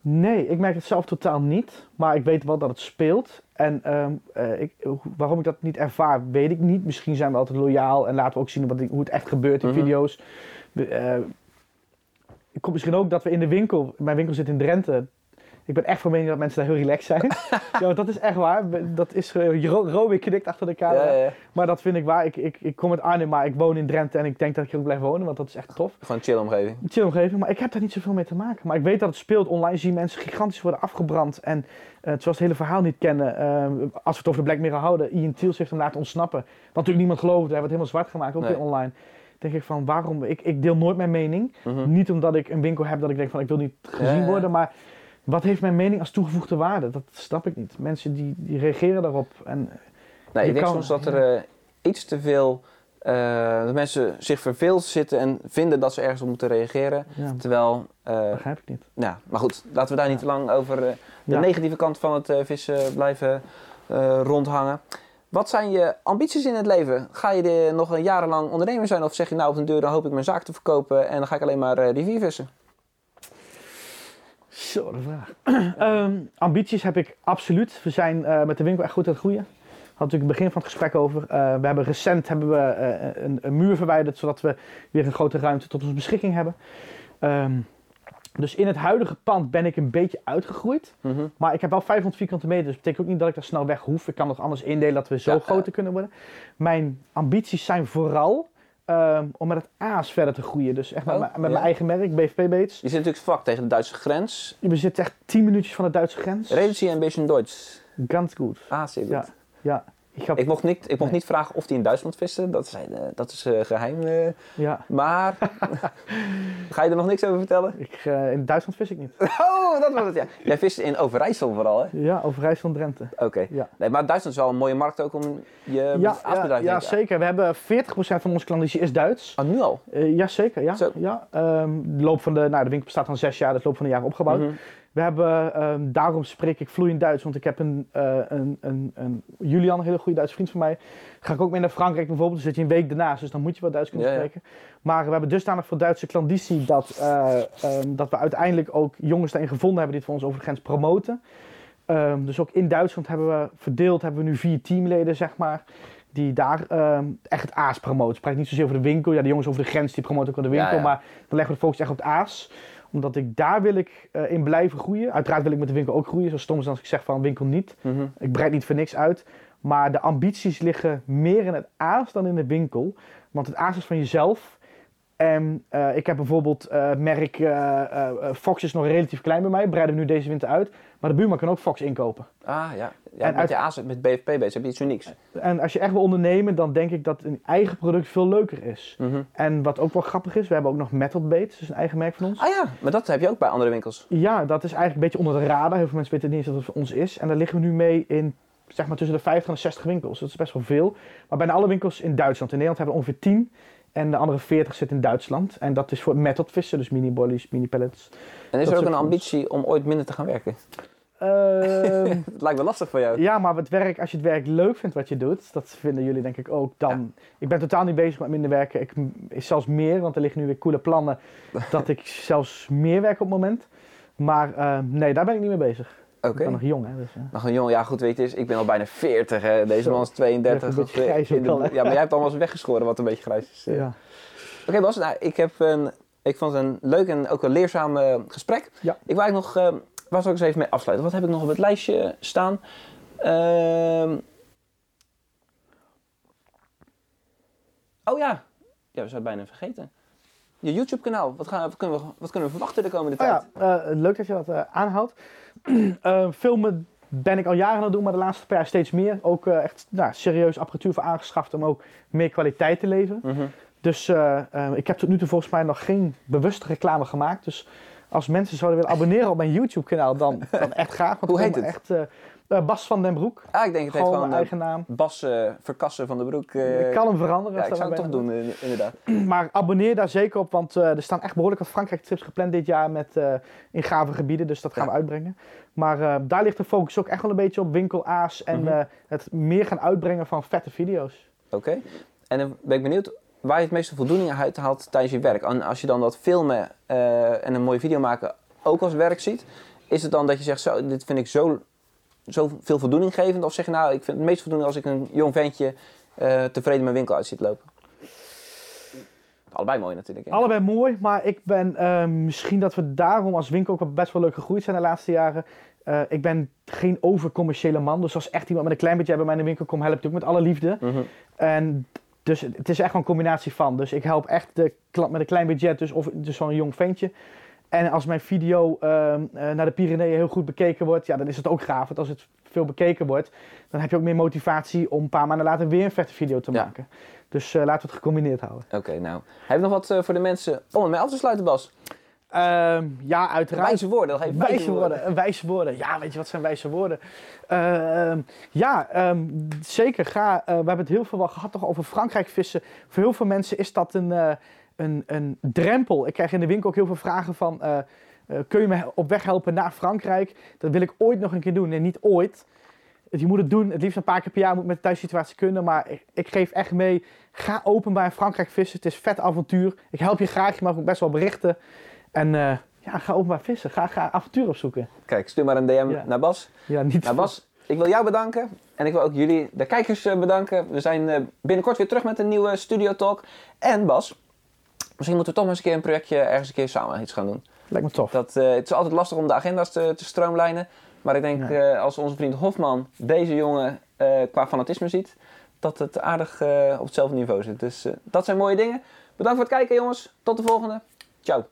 nee, ik merk het zelf totaal niet. Maar ik weet wel dat het speelt. En ehm, eh, ik, waarom ik dat niet ervaar, weet ik niet. Misschien zijn we altijd loyaal en laten we ook zien wat, hoe het echt gebeurt in Mhm. video's. Eh, het komt misschien ook dat we in de winkel, mijn winkel zit in Drenthe. Ik ben echt van mening dat mensen daar heel relaxed zijn. ja, dat is echt waar. Dat is uh, Rowie knikt achter de camera. Ja, ja, ja. Maar dat vind ik waar. Ik, ik, ik kom uit Arnhem, maar ik woon in Drenthe en ik denk dat ik hier ook blijf wonen, want dat is echt tof. Gewoon een chill omgeving. Een chill omgeving, maar ik heb daar niet zoveel mee te maken. Maar ik weet dat het speelt. Online zien mensen gigantisch worden afgebrand. En eh terwijl ze het hele verhaal niet kennen. eh, als we het over de Black Mirror houden, Ian Tiels heeft hem laten ontsnappen. Wat natuurlijk niemand geloofde. Hij wordt helemaal zwart gemaakt, ook Nee. weer online. denk ik van, waarom? Ik, ik deel nooit mijn mening. Mhm. Niet omdat ik een winkel heb dat ik denk van, ik wil niet gezien worden. Maar wat heeft mijn mening als toegevoegde waarde? Dat snap ik niet. Mensen die, die reageren daarop. En Je ik denk kan- soms dat er eh, iets te veel. eh, dat mensen zich verveeld zitten en vinden dat ze ergens op moeten reageren. ja, Terwijl, eh, begrijp ik niet. ja, maar goed, laten we daar niet te lang over de Ja. negatieve kant van het vissen blijven rondhangen. Wat zijn je ambities in het leven? Ga je de- nog een jarenlang ondernemer zijn of zeg je nou op een deur dan hoop ik mijn zaak te verkopen en dan ga ik alleen maar eh riviervissen? Zo, de vraag. Ehm, ambities heb ik absoluut. We zijn eh, met de winkel echt goed aan het groeien. Had natuurlijk het begin van het gesprek over. Eh, we hebben recent hebben we, eh, een, een muur verwijderd, zodat we weer een grote ruimte tot onze beschikking hebben. Ehm, dus in het huidige pand ben ik een beetje uitgegroeid. Mhm. Maar ik heb wel 500 vierkante meter, dus dat betekent ook niet dat ik daar snel weg hoef. Ik kan het anders indelen dat we zo Ja, groter kunnen worden. Mijn ambities zijn vooral ehm, om met het aas verder te groeien. Dus echt met, Oh, mijn- met ja. mijn eigen merk, BFP Baits. Je zit natuurlijk vlak tegen de Duitse grens. We zitten echt 10 minuutjes van de Duitse grens. Reden Sie een beetje Duits? Ganz goed. Ah, zeer goed. Ja. Ja, ik Ik mocht niet, ik mocht niet vragen of hij in Duitsland viste. Dat is, dat is eh, geheim. eh. ja. maar ga je er nog niks over vertellen? Ik, eh, in Duitsland vis ik niet. Oh, dat was het ja. Jij vist in Overijssel vooral, hè? Ja, Overijssel en Drenthe. Oké. Ja. Nee, maar Duitsland is wel een mooie markt ook om je Ja, ja, aasbedrijf ja, ik. zeker. We hebben 40% van onze klandizie is Duits. Ah, nu al? Ja, zeker. Ja. Zo. Ja, ehm, de, loop van de, nou, de winkel bestaat al zes jaar, dus de loop van de jaren opgebouwd. Mhm. We hebben, ehm, daarom spreek ik vloeiend Duits, want ik heb een, eh, een, een, een Julian, een hele goede Duitse vriend van mij. Ga ik ook mee naar Frankrijk bijvoorbeeld, dan zit je een week daarnaast, dus dan moet je wel Duits kunnen Ja, ja. spreken. Maar we hebben dusdanig veel Duitse klanditie dat, ehm, dat we uiteindelijk ook jongens daarin gevonden hebben die het voor ons over de grens promoten. Ehm, dus ook in Duitsland hebben we verdeeld, hebben we nu vier teamleden, zeg maar. Die daar echt het aas promoten. Ik spreek niet zozeer over de winkel. Ja, de jongens over de grens die promoten ook aan de winkel. Ja, ja. Maar dan leggen we de focus echt op het aas. Omdat ik daar wil ik eh, in blijven groeien. Uiteraard wil ik met de winkel ook groeien. Zo stom is als ik zeg van winkel niet. Mhm. Ik breid niet voor niks uit. Maar de ambities liggen meer in het aas dan in de winkel. Want het aas is van jezelf. En eh, ik heb bijvoorbeeld eh, merk Fox is nog relatief klein bij mij. Breiden we nu deze winter uit. Maar de buurman kan ook Fox inkopen. Ah, ja. ja En met, uit- je met BFP bezig heb je iets unieks. En als je echt wil ondernemen, dan denk ik dat een eigen product veel leuker is. Mhm. En wat ook wel grappig is, we hebben ook nog Metal Baits, dus een eigen merk van ons. Ah ja, maar dat heb je ook bij andere winkels. Ja, dat is eigenlijk een beetje onder de radar. Heel veel mensen weten niet eens dat het voor ons is. En daar liggen we nu mee in zeg maar tussen de 50 en de 60 winkels. Dat is best wel veel. Maar bijna alle winkels in Duitsland. In Nederland hebben we ongeveer 10. En de andere 40 zitten in Duitsland. En dat is voor method vissen, dus mini bollies, mini pellets. En is Dat er ook is een ambitie om ooit minder te gaan werken? Ehm, Het lijkt wel lastig voor jou. ja, maar het werk, als je het werk leuk vindt wat je doet, dat vinden jullie denk ik ook, dan... Ik ben totaal niet bezig met minder werken. Ik is zelfs meer, want er liggen nu weer coole plannen dat ik zelfs meer werk op het moment. Maar ehm, nee, daar ben ik niet mee bezig. Ik Oké. ben nog jong, hè. Dus, eh. Nog een jongen, ja goed, weet je, is, ik ben al bijna 40. Hè. Deze Zo. man is 32. Je hebt een beetje of, eh, grijs in de-? Ja, maar jij hebt allemaal eens weggeschoren wat een beetje grijs is. ja. Oké Bas, nou, ik, heb een, ik vond het een leuk en ook een leerzaam eh, gesprek. Ja. Ik wou nog, eh waar zal ik eens even mee afsluiten? Wat heb ik nog op het lijstje staan? Ehm. oh ja. ja, we zijn het bijna vergeten. Je YouTube kanaal, wat, gaan, wat, kunnen we, wat kunnen we verwachten de komende Oh tijd? ja, eh, leuk dat je dat eh, aanhoudt. Eh, filmen ben ik al jaren aan het doen, maar de laatste paar jaar steeds meer. Ook eh, echt nou, serieus apparatuur voor aangeschaft om ook meer kwaliteit te leveren. Mhm. Dus eh, eh, ik heb tot nu toe volgens mij nog geen bewuste reclame gemaakt. Dus als mensen zouden willen abonneren op mijn YouTube kanaal, dan, dan echt graag. Want Hoe heet het? Echt, eh, eh, Bas van den Broek. Ah, ik denk het heet Gewoon mijn eh, eigen naam. Bas Verkassen van de Broek. ik kan hem veranderen. ja, ik dat zou het toch doen, inderdaad. Maar abonneer daar zeker op, want er staan echt behoorlijk wat Frankrijk-trips gepland dit jaar met, in gave gebieden. Dus dat gaan Ja. we uitbrengen. Maar daar ligt de focus ook echt wel een beetje op winkelaars en Mhm. het meer gaan uitbrengen van vette video's. Oké. En dan ben ik benieuwd waar je het meeste voldoening uit haalt tijdens je werk. En als je dan dat filmen eh, en een mooie video maken ook als werk ziet, is het dan dat je zegt, zo, dit vind ik zo, zo veel voldoening gevend? Of zeg je nou, ik vind het meest voldoening als ik een jong ventje eh, tevreden mijn winkel uit ziet lopen? Allebei mooi natuurlijk. Hè? Allebei mooi, maar ik ben eh, misschien dat we daarom als winkel ook best wel leuk gegroeid zijn de laatste jaren. Ik ben geen overcommerciële man, dus als echt iemand met een klein budget bij mij in de winkel komt, help ik ook met alle liefde. Mhm. En dus het is echt wel een combinatie van. Dus ik help echt de klant met een klein budget, dus, of dus zo'n jong ventje. En als mijn video ehm, eh, naar de Pyreneeën heel goed bekeken wordt, ja, dan is het ook gaaf. Want als het veel bekeken wordt, dan heb je ook meer motivatie om een paar maanden later weer een vette video te Ja. maken. Dus eh, laten we het gecombineerd houden. Oké, nou. Heb je nog wat eh, voor de mensen om het mee af te sluiten, Bas? Ehm, ja, uiteraard. Wijze woorden. even Wijze woorden, wijze woorden. Ja, weet je wat zijn wijze woorden? Ehm, ja, ehm, zeker. Ga, eh, we hebben het heel veel wel gehad toch over Frankrijk vissen. Voor heel veel mensen is dat een, eh, een, een drempel. Ik krijg in de winkel ook heel veel vragen van... eh, kun je me op weg helpen naar Frankrijk? Dat wil ik ooit nog een keer doen. Nee, niet ooit. Je moet het doen, het liefst een paar keer per jaar moet met de thuissituatie kunnen. Maar ik, ik geef echt mee, ga openbaar in Frankrijk vissen. Het is vet avontuur. Ik help je graag, je mag ook best wel berichten. En eh, ja, ga openbaar vissen. Ga, ga avontuur opzoeken. Kijk, stuur maar een DM Ja. naar Bas. Ja, niet Nou Bas, ik wil jou bedanken en ik wil ook jullie, de kijkers, eh, bedanken. We zijn eh, binnenkort weer terug met een nieuwe Studio Talk. En Bas, misschien moeten we toch maar eens een keer een projectje ergens een keer samen iets gaan doen. Lijkt me tof. Dat, het is altijd lastig om de agenda's te, te stroomlijnen. Maar ik denk als onze vriend Hofman deze jongen qua fanatisme ziet, dat het aardig op hetzelfde niveau zit. Dus dat zijn mooie dingen. Bedankt voor het kijken jongens. Tot de volgende. Ciao.